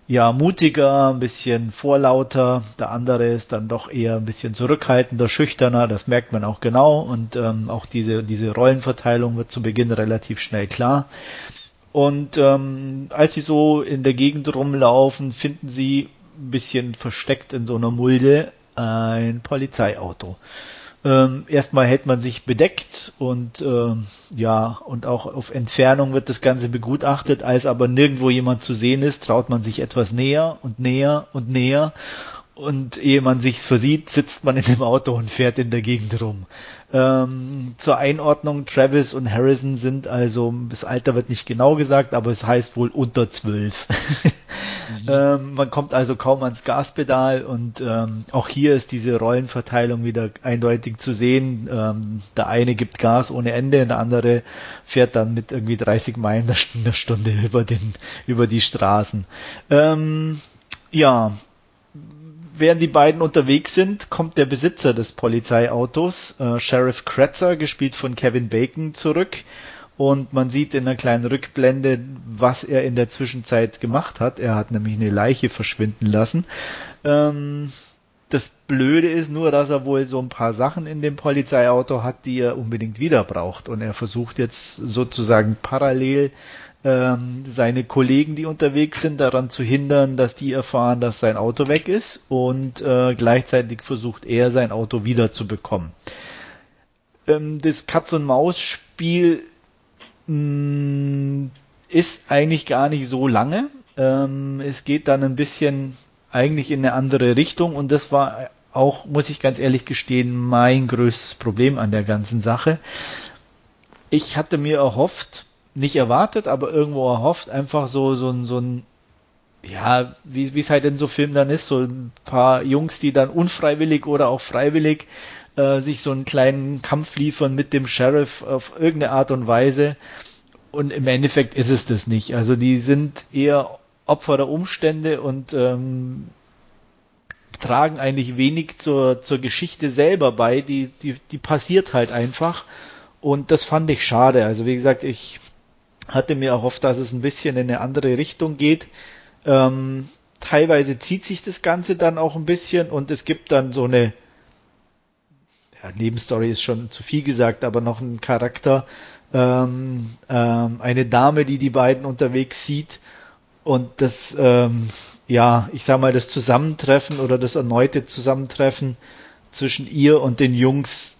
ja mutiger, ein bisschen vorlauter, der andere ist dann doch eher ein bisschen zurückhaltender, schüchterner, das merkt man auch genau und ähm, auch diese, diese Rollenverteilung wird zu Beginn relativ schnell klar. Und ähm, als sie so in der Gegend rumlaufen, finden sie ein bisschen versteckt in so einer Mulde ein Polizeiauto. Ähm, erstmal hält man sich bedeckt und ähm, ja, und auch auf Entfernung wird das Ganze begutachtet, als aber nirgendwo jemand zu sehen ist, traut man sich etwas näher und näher und näher und ehe man sich's versieht, sitzt man in dem Auto und fährt in der Gegend rum. Ähm, zur Einordnung, Travis und Harrison sind also, das Alter wird nicht genau gesagt, aber es heißt wohl unter zwölf. mhm. ähm, man kommt also kaum ans Gaspedal und ähm, auch hier ist diese Rollenverteilung wieder eindeutig zu sehen. Ähm, der eine gibt Gas ohne Ende, der andere fährt dann mit irgendwie 30 Meilen in der Stunde über den, über die Straßen. Ähm, ja, während die beiden unterwegs sind, kommt der Besitzer des Polizeiautos, äh, Sheriff Kretzer, gespielt von Kevin Bacon, zurück. Und man sieht in einer kleinen Rückblende, was er in der Zwischenzeit gemacht hat. Er hat nämlich eine Leiche verschwinden lassen. Ähm, das Blöde ist nur, dass er wohl so ein paar Sachen in dem Polizeiauto hat, die er unbedingt wieder braucht. Und er versucht jetzt sozusagen parallel ähm, seine Kollegen, die unterwegs sind, daran zu hindern, dass die erfahren, dass sein Auto weg ist und äh, gleichzeitig versucht er, sein Auto wieder zu bekommen. Ähm, das Katz-und-Maus-Spiel mm, ist eigentlich gar nicht so lange. Ähm, es geht dann ein bisschen eigentlich in eine andere Richtung und das war auch, muss ich ganz ehrlich gestehen, mein größtes Problem an der ganzen Sache. Ich hatte mir erhofft, nicht erwartet, aber irgendwo erhofft, einfach so, so ein, so ein, ja, wie es halt in so Filmen dann ist, so ein paar Jungs, die dann unfreiwillig oder auch freiwillig äh, sich so einen kleinen Kampf liefern mit dem Sheriff auf irgendeine Art und Weise. Und im Endeffekt ist es das nicht. Also die sind eher Opfer der Umstände und ähm, tragen eigentlich wenig zur, zur Geschichte selber bei. Die, die, die passiert halt einfach. Und das fand ich schade. Also wie gesagt, ich hatte mir erhofft, dass es ein bisschen in eine andere Richtung geht. Ähm, teilweise zieht sich das Ganze dann auch ein bisschen und es gibt dann so eine ja, Nebenstory ist schon zu viel gesagt, aber noch ein Charakter, ähm, ähm, eine Dame, die die beiden unterwegs sieht und das, ähm, ja, ich sag mal, das Zusammentreffen oder das erneute Zusammentreffen zwischen ihr und den Jungs,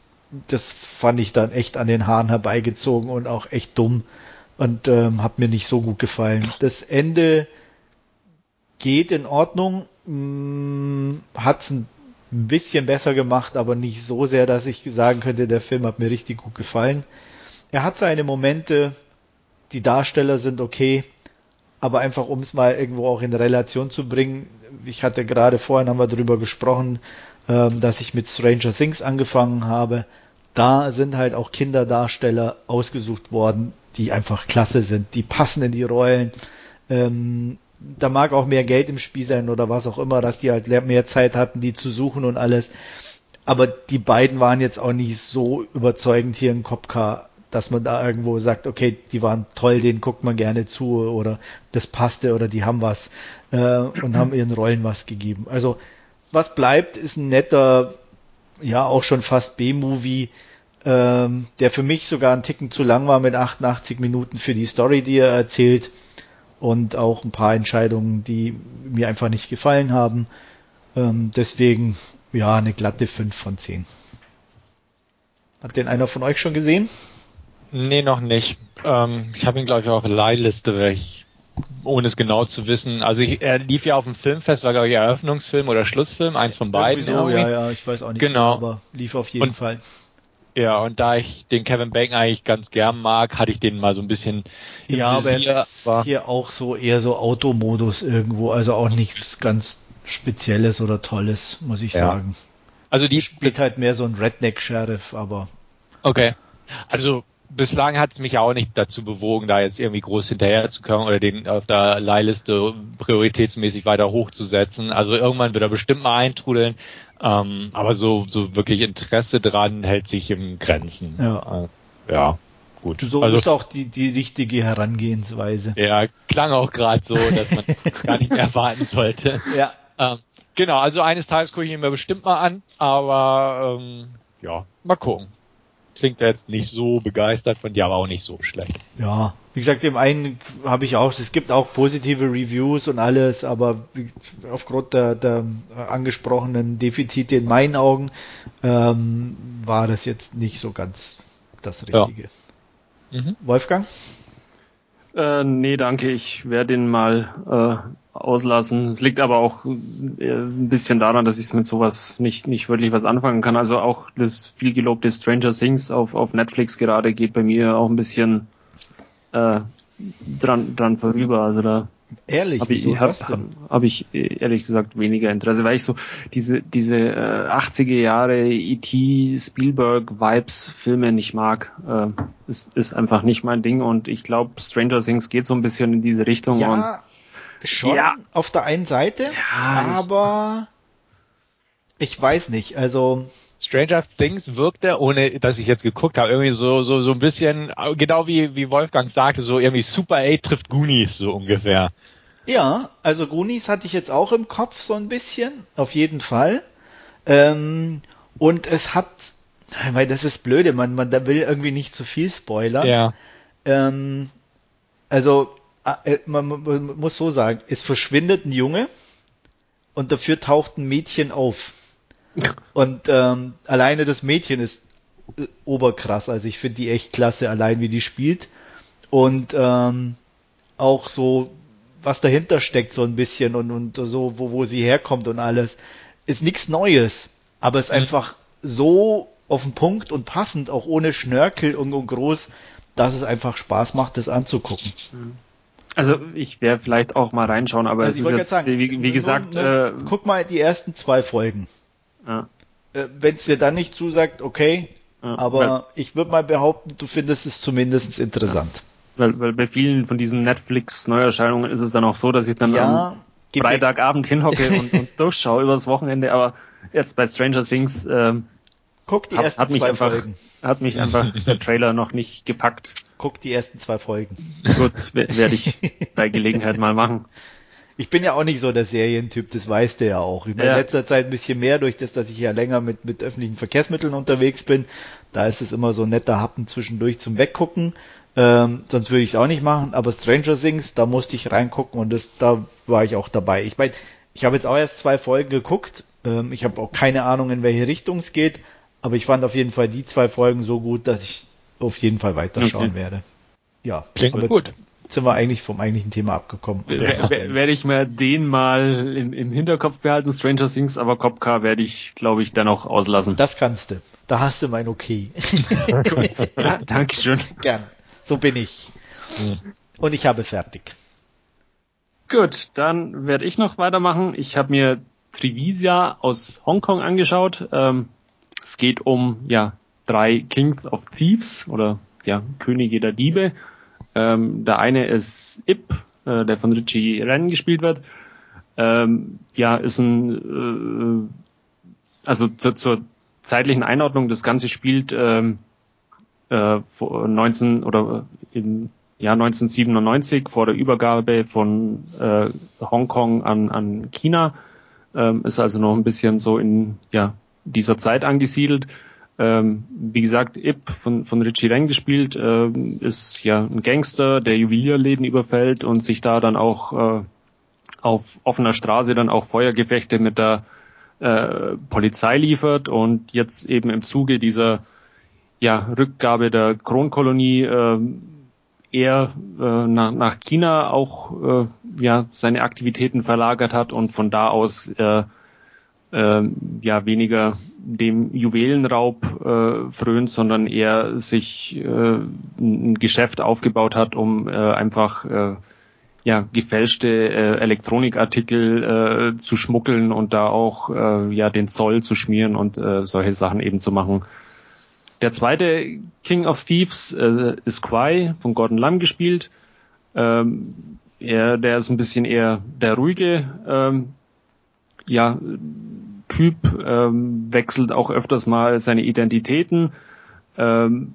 das fand ich dann echt an den Haaren herbeigezogen und auch echt dumm und ähm, hat mir nicht so gut gefallen. Das Ende geht in Ordnung, mm, hat's ein bisschen besser gemacht, aber nicht so sehr, dass ich sagen könnte, der Film hat mir richtig gut gefallen. Er hat seine Momente, die Darsteller sind okay, aber einfach um es mal irgendwo auch in Relation zu bringen, ich hatte gerade vorhin haben wir darüber gesprochen, ähm, dass ich mit Stranger Things angefangen habe. Da sind halt auch Kinderdarsteller ausgesucht worden, die einfach klasse sind, die passen in die Rollen. Ähm, da mag auch mehr Geld im Spiel sein oder was auch immer, dass die halt mehr Zeit hatten, die zu suchen und alles. Aber die beiden waren jetzt auch nicht so überzeugend hier in Kopka, dass man da irgendwo sagt, okay, die waren toll, denen guckt man gerne zu oder das passte oder die haben was äh, und haben ihren Rollen was gegeben. Also was bleibt, ist ein netter, ja auch schon fast B-Movie, ähm, der für mich sogar ein Ticken zu lang war mit 88 Minuten für die Story, die er erzählt und auch ein paar Entscheidungen, die mir einfach nicht gefallen haben. Ähm, deswegen, ja, eine glatte 5 von 10. Hat den einer von euch schon gesehen? Nee, noch nicht. Ähm, ich habe ihn, glaube ich, auf der Leihliste, ich, ohne es genau zu wissen. Also ich, er lief ja auf dem Filmfest, war, glaube ich, Eröffnungsfilm oder Schlussfilm, eins von beiden. Sowieso, ja, ja, ich weiß auch nicht, genau. aber lief auf jeden und, Fall. Ja, und da ich den Kevin Bacon eigentlich ganz gern mag, hatte ich den mal so ein bisschen Ja, aber er ist hier auch so eher so Automodus irgendwo, also auch nichts ganz Spezielles oder Tolles, muss ich ja. sagen. Also die spielt halt mehr so ein Redneck-Sheriff, aber. Okay. Also bislang hat es mich auch nicht dazu bewogen, da jetzt irgendwie groß hinterher zu kommen oder den auf der Leihliste prioritätsmäßig weiter hochzusetzen. Also irgendwann wird er bestimmt mal eintrudeln. Ähm, aber so, so wirklich Interesse dran hält sich im Grenzen. Ja. Äh, ja. Gut. So also, ist auch die, die richtige Herangehensweise. Ja, klang auch gerade so, dass man gar nicht mehr warten sollte. Ja. Ähm, genau, also eines Tages gucke ich ihn mir bestimmt mal an, aber ähm, ja, mal gucken klingt er jetzt nicht so begeistert von dir, aber auch nicht so schlecht. Ja, wie gesagt, dem einen habe ich auch, es gibt auch positive Reviews und alles, aber aufgrund der, der angesprochenen Defizite in meinen Augen ähm, war das jetzt nicht so ganz das Richtige. Ja. Mhm. Wolfgang? Äh, nee, danke. Ich werde ihn mal äh, auslassen. Es liegt aber auch äh, ein bisschen daran, dass ich mit sowas nicht, nicht wirklich was anfangen kann. Also auch das viel gelobte Stranger Things auf, auf Netflix gerade geht bei mir auch ein bisschen äh, dran, dran vorüber. Also da Ehrlich, habe ich, hab, hab, hab ich ehrlich gesagt weniger Interesse, weil ich so diese diese äh, 80er Jahre E.T. Spielberg Vibes Filme nicht mag. Äh, ist, ist einfach nicht mein Ding und ich glaube Stranger Things geht so ein bisschen in diese Richtung. Ja, schon ja. auf der einen Seite, ja, aber ich, ich weiß nicht, also Stranger Things wirkte, ohne dass ich jetzt geguckt habe, irgendwie so so so ein bisschen genau wie wie Wolfgang sagte, so irgendwie Super 8 trifft Goonies so ungefähr. Ja, also Goonies hatte ich jetzt auch im Kopf so ein bisschen, auf jeden Fall. Ähm, und es hat, weil das ist blöde, man man da will irgendwie nicht zu viel spoilern. Ja. Ähm, also man, man muss so sagen, es verschwindet ein Junge und dafür taucht ein Mädchen auf. Und ähm, alleine das Mädchen ist äh, oberkrass. Also ich finde die echt klasse, allein wie die spielt. Und ähm, auch so, was dahinter steckt, so ein bisschen und, und so, wo, wo sie herkommt und alles, ist nichts Neues. Aber ist mhm. einfach so auf den Punkt und passend, auch ohne Schnörkel und, und groß, dass es einfach Spaß macht, das anzugucken. Mhm. Also ich werde vielleicht auch mal reinschauen, aber also es ist jetzt, sagen, wie, wie gesagt... Nur, äh, guck mal die ersten zwei Folgen. Ja. Äh, Wenn es dir dann nicht zusagt, okay, ja, aber weil, ich würde mal behaupten, du findest es zumindest interessant. Ja. Weil, weil bei vielen von diesen Netflix-Neuerscheinungen ist es dann auch so, dass ich dann am Freitagabend hinhocke und, und durchschaue übers Wochenende, aber jetzt bei Stranger Things ähm, Guck die ersten hat, hat mich zwei einfach, Folgen. Hat mich einfach der Trailer noch nicht gepackt. Guck die ersten zwei Folgen. Gut, werde ich bei Gelegenheit mal machen. Ich bin ja auch nicht so der Serientyp, das weißt du ja auch. Ich bin ja. in letzter Zeit ein bisschen mehr durch das, dass ich ja länger mit, mit öffentlichen Verkehrsmitteln unterwegs bin. Da ist es immer so ein netter Happen zwischendurch zum Weggucken. Ähm, sonst würde ich es auch nicht machen. Aber Stranger Things, da musste ich reingucken und das, da war ich auch dabei. Ich meine, ich habe jetzt auch erst zwei Folgen geguckt, Ähm, ich habe auch keine Ahnung, in welche Richtung es geht, aber ich fand auf jeden Fall die zwei Folgen so gut, dass ich auf jeden Fall weiterschauen okay. werde. Ja, klingt aber gut. Sind wir eigentlich vom eigentlichen Thema abgekommen. Werde ich mir den mal im, im Hinterkopf behalten, Stranger Things, aber Copcar werde ich, glaube ich, dann auch auslassen. Das kannst du. Da hast du mein Okay. ja, Dankeschön. Gern. So bin ich. Und ich habe fertig. Gut, dann werde ich noch weitermachen. Ich habe mir Trivisia aus Hongkong angeschaut. Ähm, es geht um ja drei Kings of Thieves oder ja Könige der Diebe. Ähm, der eine ist Ip, äh, der von Richie Ren gespielt wird. Ähm, ja, ist ein äh, also zu, zur zeitlichen Einordnung, das Ganze spielt ähm, äh, 19 oder im Jahr 1997 vor der Übergabe von äh, Hongkong an, an China. Ähm, ist also noch ein bisschen so in ja, dieser Zeit angesiedelt. Ähm, wie gesagt, Ip von, von Richie Reng gespielt, äh, ist ja ein Gangster, der Juwelierläden überfällt und sich da dann auch äh, auf offener Straße dann auch Feuergefechte mit der äh, Polizei liefert und jetzt eben im Zuge dieser ja, Rückgabe der Kronkolonie äh, er äh, nach, nach China auch äh, ja seine Aktivitäten verlagert hat und von da aus äh, äh, ja weniger dem Juwelenraub äh, frönt, sondern eher sich äh, ein Geschäft aufgebaut hat, um äh, einfach äh, ja gefälschte äh, Elektronikartikel äh, zu schmuggeln und da auch äh, ja den Zoll zu schmieren und äh, solche Sachen eben zu machen. Der zweite King of Thieves äh, ist Quai von Gordon Lam gespielt. Ähm, er, der ist ein bisschen eher der ruhige ähm, ja, Typ, ähm, wechselt auch öfters mal seine Identitäten, ähm,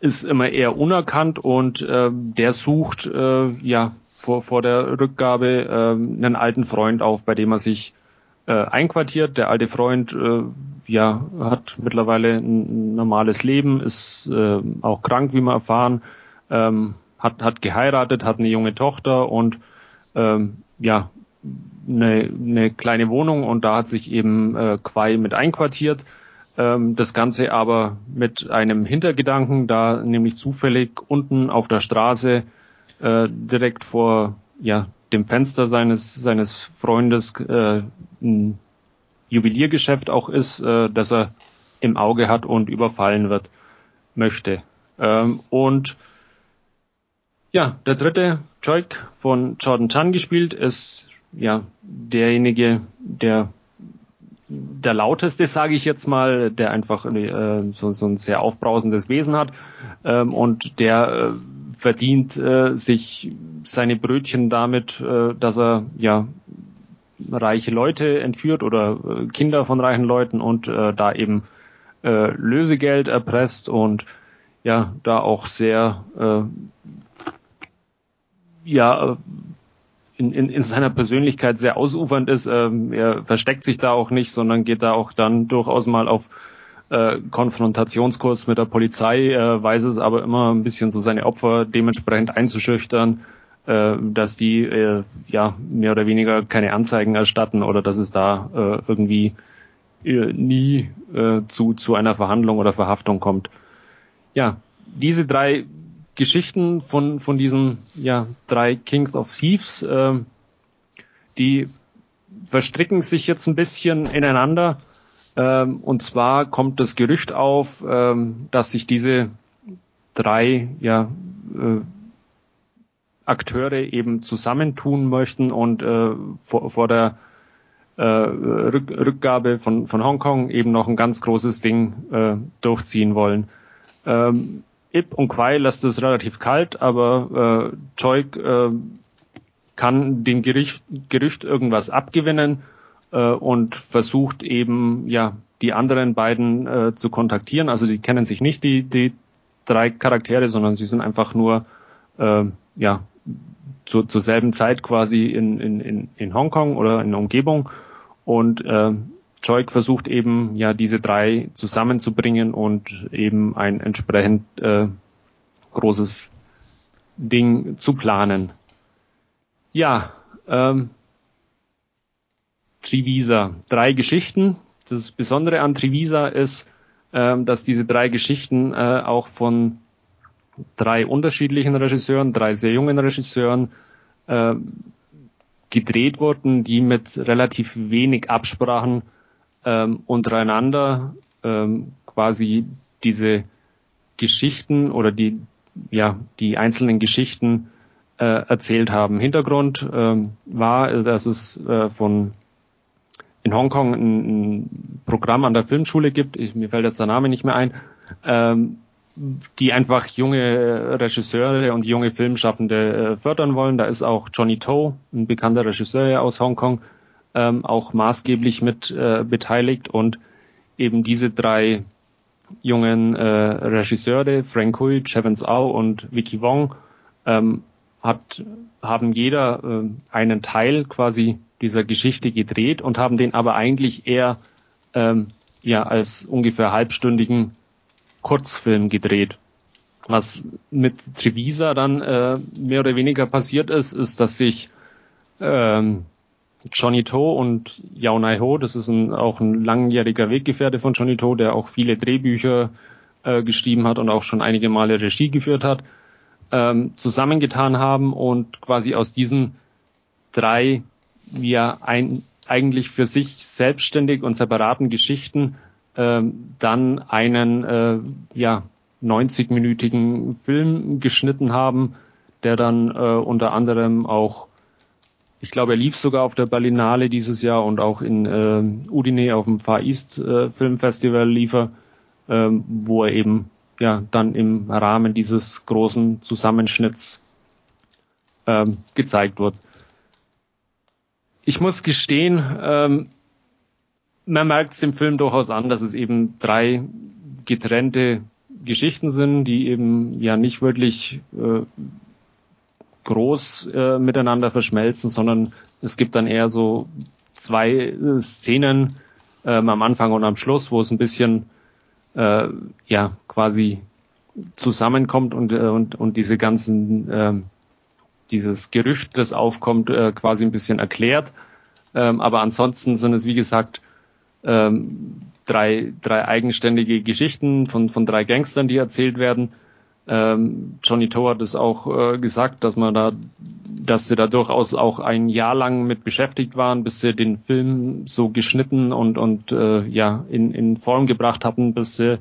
ist immer eher unerkannt und äh, der sucht äh, ja vor, vor der Rückgabe äh, einen alten Freund auf, bei dem er sich äh, einquartiert. Der alte Freund äh, ja, hat mittlerweile ein normales Leben, ist äh, auch krank, wie wir erfahren, ähm, hat, hat geheiratet, hat eine junge Tochter und ähm, ja, eine, eine kleine Wohnung und da hat sich eben äh, Quai mit einquartiert. Ähm, das Ganze aber mit einem Hintergedanken, da nämlich zufällig unten auf der Straße äh, direkt vor ja, dem Fenster seines, seines Freundes äh, ein Juweliergeschäft auch ist, äh, dass er im Auge hat und überfallen wird möchte. Ähm, und ja, der dritte, Joik von Jordan Chan gespielt, ist ja derjenige, der der lauteste, sage ich jetzt mal, der einfach äh, so, so ein sehr aufbrausendes Wesen hat ähm, und der äh, verdient äh, sich seine Brötchen damit, äh, dass er ja reiche Leute entführt oder äh, Kinder von reichen Leuten und äh, da eben äh, Lösegeld erpresst und ja, da auch sehr äh, ja in, in, in seiner Persönlichkeit sehr ausufernd ist. Ähm, er versteckt sich da auch nicht, sondern geht da auch dann durchaus mal auf äh, Konfrontationskurs mit der Polizei, äh, weiß es aber immer ein bisschen so seine Opfer dementsprechend einzuschüchtern äh, dass die äh, ja mehr oder weniger keine Anzeigen erstatten oder dass es da äh, irgendwie äh, nie äh, zu, zu einer Verhandlung oder Verhaftung kommt. Ja, diese drei Geschichten von, von diesen ja, drei Kings of Thieves, äh, die verstricken sich jetzt ein bisschen ineinander. Ähm, und zwar kommt das Gerücht auf, ähm, dass sich diese drei ja, äh, Akteure eben zusammentun möchten und äh, vor, vor der äh, Rück, Rückgabe von, von Hongkong eben noch ein ganz großes Ding äh, durchziehen wollen. Ähm, Ip und Quai lässt es relativ kalt, aber äh, Choik äh, kann dem Gericht, Gerücht irgendwas abgewinnen äh, und versucht eben ja die anderen beiden äh, zu kontaktieren. Also die kennen sich nicht die die drei Charaktere, sondern sie sind einfach nur äh, ja zu, zur selben Zeit quasi in, in, in, in Hongkong oder in der Umgebung. Und äh, Joik versucht eben ja diese drei zusammenzubringen und eben ein entsprechend äh, großes Ding zu planen. Ja, ähm, Trivisa. Drei Geschichten. Das Besondere an Trivisa ist, ähm, dass diese drei Geschichten äh, auch von drei unterschiedlichen Regisseuren, drei sehr jungen Regisseuren äh, gedreht wurden, die mit relativ wenig Absprachen ähm, untereinander ähm, quasi diese Geschichten oder die ja die einzelnen Geschichten äh, erzählt haben. Hintergrund ähm, war, dass es äh, von in Hongkong ein, ein Programm an der Filmschule gibt, ich, mir fällt jetzt der Name nicht mehr ein, ähm, die einfach junge Regisseure und junge Filmschaffende äh, fördern wollen. Da ist auch Johnny To, ein bekannter Regisseur aus Hongkong, ähm, auch maßgeblich mit äh, beteiligt und eben diese drei jungen äh, Regisseure, Frank Hui, Chevens Au und Vicky Wong, ähm, hat, haben jeder äh, einen Teil quasi dieser Geschichte gedreht und haben den aber eigentlich eher ähm, ja als ungefähr halbstündigen Kurzfilm gedreht. Was mit Trevisa dann äh, mehr oder weniger passiert ist, ist, dass sich ähm, Johnny To und Yao Nai Ho, das ist ein, auch ein langjähriger Weggefährte von Johnny To, der auch viele Drehbücher äh, geschrieben hat und auch schon einige Male Regie geführt hat, ähm, zusammengetan haben und quasi aus diesen drei ja ein, eigentlich für sich selbstständig und separaten Geschichten ähm, dann einen äh, ja 90-minütigen Film geschnitten haben, der dann äh, unter anderem auch, ich glaube, er lief sogar auf der Berlinale dieses Jahr und auch in äh, Udine auf dem Far East äh, Filmfestival lief er, äh, wo er eben ja dann im Rahmen dieses großen Zusammenschnitts äh, gezeigt wird. Ich muss gestehen, ähm, man merkt es dem Film durchaus an, dass es eben drei getrennte Geschichten sind, die eben ja nicht wirklich äh, groß äh, miteinander verschmelzen, sondern es gibt dann eher so zwei äh, Szenen ähm, am Anfang und am Schluss, wo es ein bisschen äh, ja quasi zusammenkommt und, äh, und, und diese ganzen äh, dieses Gerücht, das aufkommt, äh, quasi ein bisschen erklärt. Ähm, aber ansonsten sind es, wie gesagt, ähm, drei, drei eigenständige Geschichten von, von drei Gangstern, die erzählt werden. Ähm, Johnny Toe hat es auch äh, gesagt, dass man da, dass sie da durchaus auch ein Jahr lang mit beschäftigt waren, bis sie den Film so geschnitten und, und äh, ja in, in Form gebracht hatten, bis sie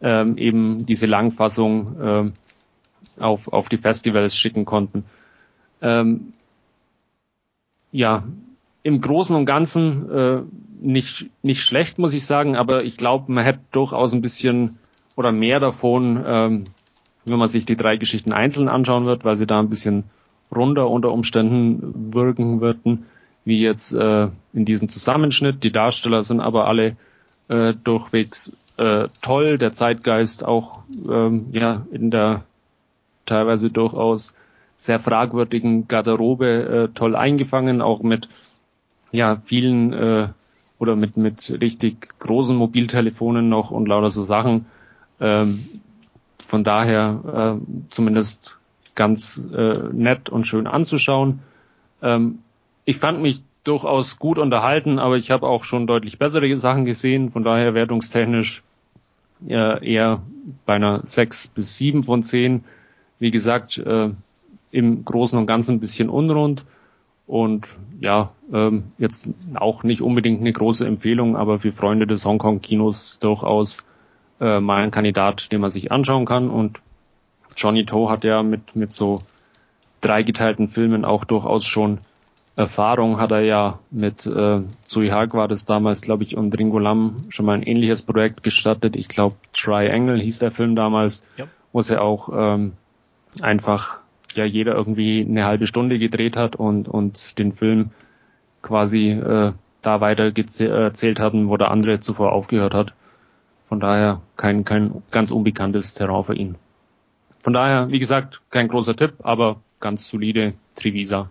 ähm, eben diese Langfassung ähm, auf, auf die Festivals schicken konnten. Ähm, ja, im Großen und Ganzen äh, nicht, nicht schlecht, muss ich sagen, aber ich glaube, man hätte durchaus ein bisschen oder mehr davon, ähm, wenn man sich die drei Geschichten einzeln anschauen wird, weil sie da ein bisschen runder unter Umständen wirken würden, wie jetzt äh, in diesem Zusammenschnitt. Die Darsteller sind aber alle äh, durchwegs äh, toll, der Zeitgeist auch ähm, ja in der teilweise durchaus sehr fragwürdigen Garderobe äh, toll eingefangen, auch mit ja, vielen äh, oder mit, mit richtig großen Mobiltelefonen noch und lauter so Sachen. Ähm, von daher äh, zumindest ganz äh, nett und schön anzuschauen. Ähm, ich fand mich durchaus gut unterhalten, aber ich habe auch schon deutlich bessere Sachen gesehen. Von daher wertungstechnisch äh, eher bei einer 6 bis 7 von 10. Wie gesagt, äh, im Großen und Ganzen ein bisschen unrund. Und ja, ähm, jetzt auch nicht unbedingt eine große Empfehlung, aber für Freunde des Hongkong-Kinos durchaus äh, mal ein Kandidat, den man sich anschauen kann. Und Johnny Toe hat ja mit, mit so dreigeteilten Filmen auch durchaus schon Erfahrung. Hat er ja mit äh, Zui Hag war das damals, glaube ich, und Ringo Lam schon mal ein ähnliches Projekt gestartet. Ich glaube, Triangle hieß der Film damals, ja. wo es ja auch ähm, einfach ja jeder irgendwie eine halbe Stunde gedreht hat und, und den Film quasi äh, da weiter erzählt hatten, wo der andere zuvor aufgehört hat. Von daher kein, kein ganz unbekanntes Terrain für ihn. Von daher, wie gesagt, kein großer Tipp, aber ganz solide Trivisa.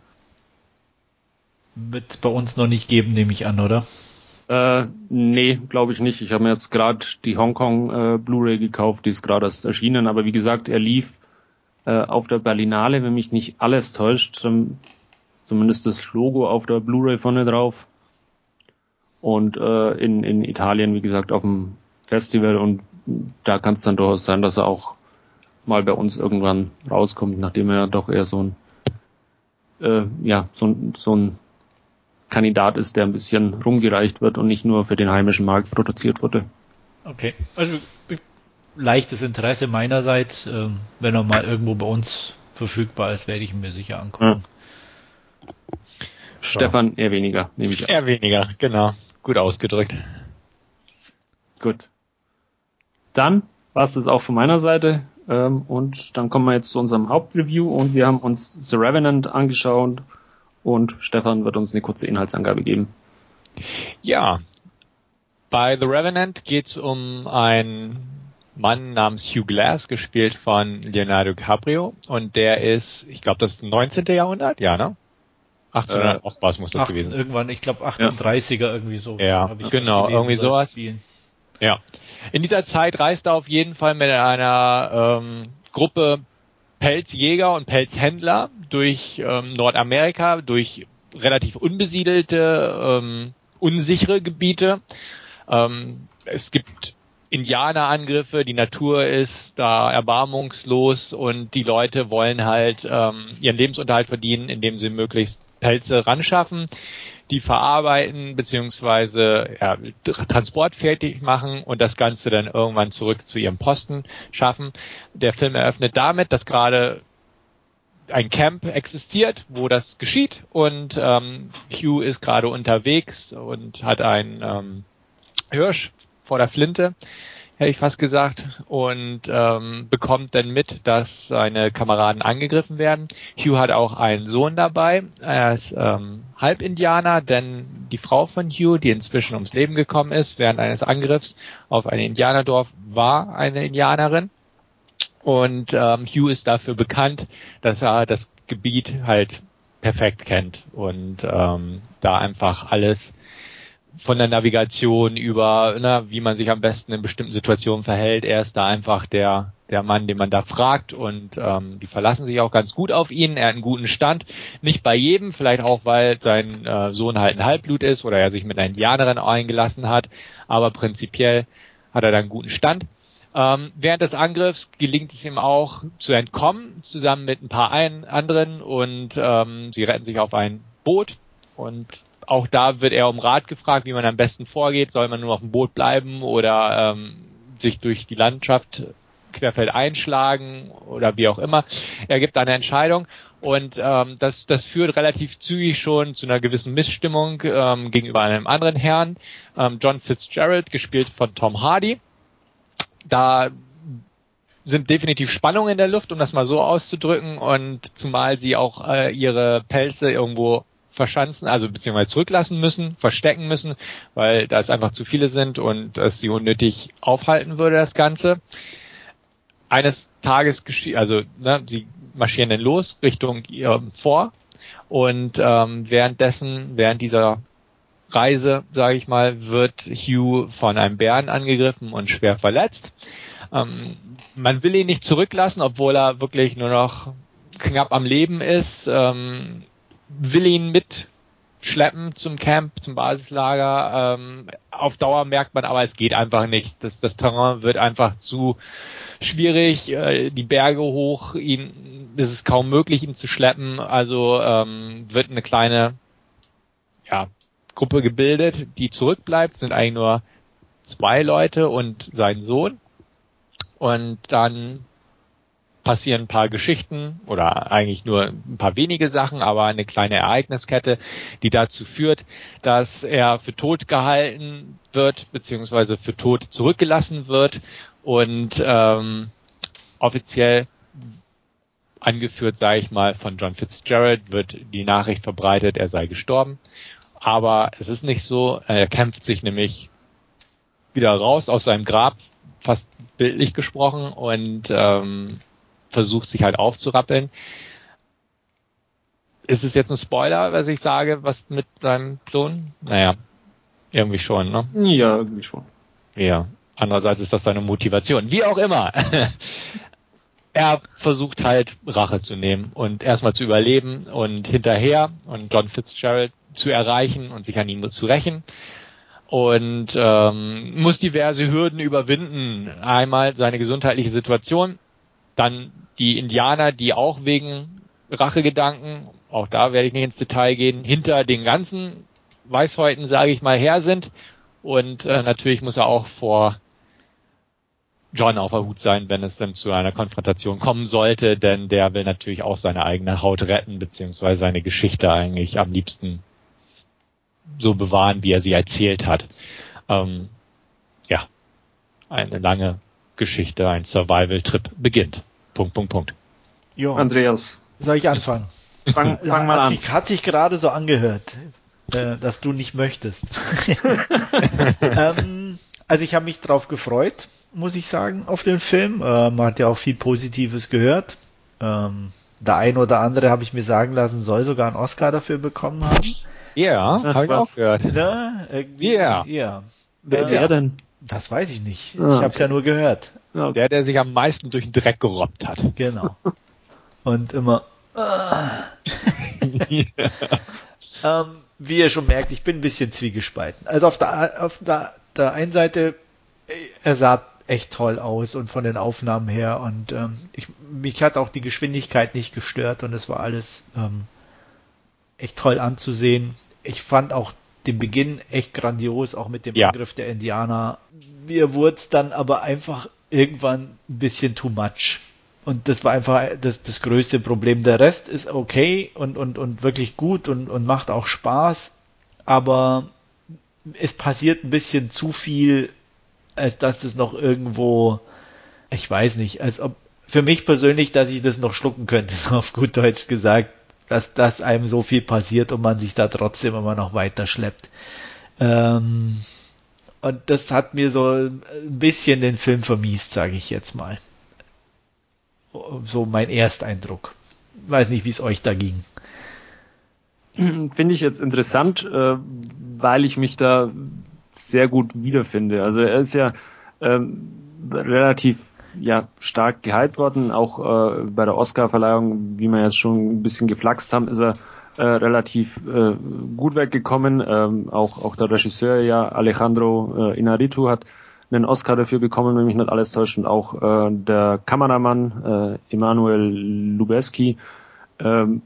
Wird bei uns noch nicht geben, nehme ich an, oder? Äh, nee, glaube ich nicht. Ich habe mir jetzt gerade die Hongkong äh, Blu-ray gekauft, die ist gerade erst erschienen, aber wie gesagt, er lief äh, auf der Berlinale, wenn mich nicht alles täuscht, zumindest das Logo auf der Blu-ray vorne drauf. Und äh, in, in Italien, wie gesagt, auf dem Festival und da kann es dann durchaus sein, dass er auch mal bei uns irgendwann rauskommt, nachdem er doch eher so ein äh, ja, so, so ein Kandidat ist, der ein bisschen rumgereicht wird und nicht nur für den heimischen Markt produziert wurde. Okay, also leichtes Interesse meinerseits. Ähm, wenn er mal irgendwo bei uns verfügbar ist, werde ich ihn mir sicher angucken. Ja. Stefan eher weniger, nehme ich an. Eher weniger, genau. Gut ausgedrückt. Gut. Dann war es das auch von meiner Seite. Ähm, und dann kommen wir jetzt zu unserem Hauptreview und wir haben uns The Revenant angeschaut und Stefan wird uns eine kurze Inhaltsangabe geben. Ja, bei The Revenant geht es um einen Mann namens Hugh Glass, gespielt von Leonardo DiCaprio und der ist, ich glaube, das 19. Jahrhundert, ja, ne? 1800, äh, was muss das 18, gewesen Irgendwann, ich glaube 1830er ja. irgendwie so. Ja, genau, irgendwie sowas. Spielen. Ja. In dieser Zeit reist er auf jeden Fall mit einer ähm, Gruppe Pelzjäger und Pelzhändler durch ähm, Nordamerika, durch relativ unbesiedelte, ähm, unsichere Gebiete. Ähm, es gibt Indianerangriffe, die Natur ist da erbarmungslos und die Leute wollen halt ähm, ihren Lebensunterhalt verdienen, indem sie möglichst Pelze ranschaffen die verarbeiten beziehungsweise ja, Transport fertig machen und das Ganze dann irgendwann zurück zu ihrem Posten schaffen. Der Film eröffnet damit, dass gerade ein Camp existiert, wo das geschieht und ähm, Hugh ist gerade unterwegs und hat einen ähm, Hirsch vor der Flinte hätte ich fast gesagt, und ähm, bekommt dann mit, dass seine Kameraden angegriffen werden. Hugh hat auch einen Sohn dabei. Er ist ähm, Halbindianer, denn die Frau von Hugh, die inzwischen ums Leben gekommen ist während eines Angriffs auf ein Indianerdorf, war eine Indianerin. Und ähm, Hugh ist dafür bekannt, dass er das Gebiet halt perfekt kennt und ähm, da einfach alles von der Navigation über, na, wie man sich am besten in bestimmten Situationen verhält. Er ist da einfach der, der Mann, den man da fragt und ähm, die verlassen sich auch ganz gut auf ihn. Er hat einen guten Stand. Nicht bei jedem, vielleicht auch, weil sein äh, Sohn halt ein Halbblut ist oder er sich mit einer Indianerin eingelassen hat, aber prinzipiell hat er da einen guten Stand. Ähm, während des Angriffs gelingt es ihm auch zu entkommen, zusammen mit ein paar ein anderen und ähm, sie retten sich auf ein Boot und auch da wird er um Rat gefragt, wie man am besten vorgeht. Soll man nur auf dem Boot bleiben oder ähm, sich durch die Landschaft querfeld einschlagen oder wie auch immer. Er gibt eine Entscheidung und ähm, das, das führt relativ zügig schon zu einer gewissen Missstimmung ähm, gegenüber einem anderen Herrn, ähm, John Fitzgerald, gespielt von Tom Hardy. Da sind definitiv Spannungen in der Luft, um das mal so auszudrücken, und zumal sie auch äh, ihre Pelze irgendwo verschanzen, also beziehungsweise zurücklassen müssen, verstecken müssen, weil da es einfach zu viele sind und es sie unnötig aufhalten würde, das Ganze. Eines Tages geschieht, also ne, sie marschieren dann los Richtung ihrem Vor und ähm, währenddessen, während dieser Reise, sage ich mal, wird Hugh von einem Bären angegriffen und schwer verletzt. Ähm, man will ihn nicht zurücklassen, obwohl er wirklich nur noch knapp am Leben ist. Ähm, will ihn mitschleppen zum Camp, zum Basislager. Ähm, auf Dauer merkt man aber, es geht einfach nicht. Das, das Terrain wird einfach zu schwierig, äh, die Berge hoch, ihn ist es kaum möglich, ihn zu schleppen. Also ähm, wird eine kleine ja, Gruppe gebildet, die zurückbleibt, sind eigentlich nur zwei Leute und sein Sohn. Und dann passieren ein paar Geschichten oder eigentlich nur ein paar wenige Sachen, aber eine kleine Ereigniskette, die dazu führt, dass er für tot gehalten wird, beziehungsweise für tot zurückgelassen wird und ähm, offiziell angeführt, sage ich mal, von John Fitzgerald wird die Nachricht verbreitet, er sei gestorben. Aber es ist nicht so, er kämpft sich nämlich wieder raus aus seinem Grab, fast bildlich gesprochen, und ähm, versucht sich halt aufzurappeln. Ist es jetzt ein Spoiler, was ich sage, was mit deinem Sohn? Naja, irgendwie schon, ne? Ja, irgendwie schon. Ja. Andererseits ist das seine Motivation. Wie auch immer. er versucht halt Rache zu nehmen und erstmal zu überleben und hinterher und John Fitzgerald zu erreichen und sich an ihm zu rächen. und ähm, muss diverse Hürden überwinden. Einmal seine gesundheitliche Situation, dann die Indianer, die auch wegen Rachegedanken, auch da werde ich nicht ins Detail gehen, hinter den ganzen Weißhäuten, sage ich mal, her sind. Und äh, natürlich muss er auch vor John auf der Hut sein, wenn es dann zu einer Konfrontation kommen sollte, denn der will natürlich auch seine eigene Haut retten, beziehungsweise seine Geschichte eigentlich am liebsten so bewahren, wie er sie erzählt hat. Ähm, ja, eine lange Geschichte, ein Survival-Trip beginnt. Punkt, Punkt, Punkt. Jo. Andreas. Soll ich anfangen? Fang, fang mal hat an. Sich, hat sich gerade so angehört, äh, dass du nicht möchtest. ähm, also ich habe mich drauf gefreut, muss ich sagen, auf den Film. Äh, man hat ja auch viel Positives gehört. Ähm, der ein oder andere, habe ich mir sagen lassen, soll sogar einen Oscar dafür bekommen haben. Ja, Ach, habe ich auch gehört. Ne? Irgendwie, Ja. ja. Wer, Äh, wer denn? Das weiß ich nicht. Ah, Ich habe es ja nur gehört. Ja, Der, der sich am meisten durch den Dreck gerobbt hat. Genau. Und immer. ah. ähm, wie ihr schon merkt, ich bin ein bisschen zwiegespalten. Also auf der, auf der, der einen Seite, äh, er sah echt toll aus und von den Aufnahmen her und ähm, ich, mich hat auch die Geschwindigkeit nicht gestört und es war alles ähm, echt toll anzusehen. Ich fand auch den Beginn echt grandios, auch mit dem Ja. Angriff der Indianer. Mir wurde es dann aber einfach irgendwann ein bisschen too much. Und das war einfach das, das größte Problem. Der Rest ist okay und, und, und wirklich gut und, und macht auch Spaß, aber es passiert ein bisschen zu viel, als dass das noch irgendwo, ich weiß nicht, als ob für mich persönlich, dass ich das noch schlucken könnte, so auf gut Deutsch gesagt, dass, dass einem so viel passiert und man sich da trotzdem immer noch weiter schleppt. Ähm, und das hat mir so ein bisschen den Film vermiest, sage ich jetzt mal. So mein Ersteindruck. Weiß nicht, wie es euch da ging. Finde ich jetzt interessant, äh, weil ich mich da sehr gut wiederfinde. Also er ist ja ähm, relativ ja, stark gehypt worden, auch äh, bei der Oscar-Verleihung, wie wir jetzt schon ein bisschen geflaxt haben, ist er äh, relativ äh, gut weggekommen. Ähm, auch, auch der Regisseur, ja, Alejandro äh, Inarritu hat einen Oscar dafür bekommen, wenn mich nicht alles täuscht, und auch äh, der Kameramann äh, Emanuel Lubezki, ähm,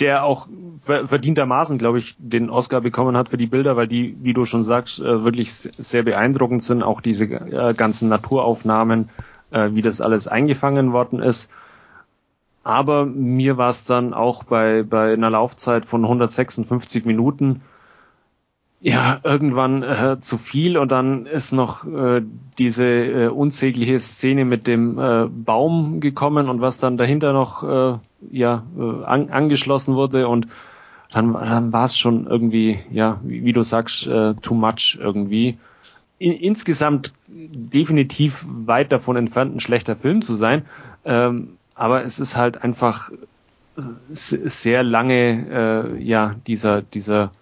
der auch ver verdientermaßen, glaube ich, den Oscar bekommen hat für die Bilder, weil die, wie du schon sagst, äh, wirklich sehr beeindruckend sind. Auch diese äh, ganzen Naturaufnahmen, äh, wie das alles eingefangen worden ist. Aber mir war es dann auch bei, bei einer Laufzeit von 156 Minuten ja irgendwann äh, zu viel und dann ist noch äh, diese äh, unsägliche Szene mit dem äh, Baum gekommen und was dann dahinter noch äh, ja äh, an, angeschlossen wurde und dann, dann war es schon irgendwie ja wie, wie du sagst äh, too much irgendwie. In, insgesamt definitiv weit davon entfernt ein schlechter Film zu sein ähm, aber es ist halt einfach äh, se- sehr lange äh, ja dieser dieser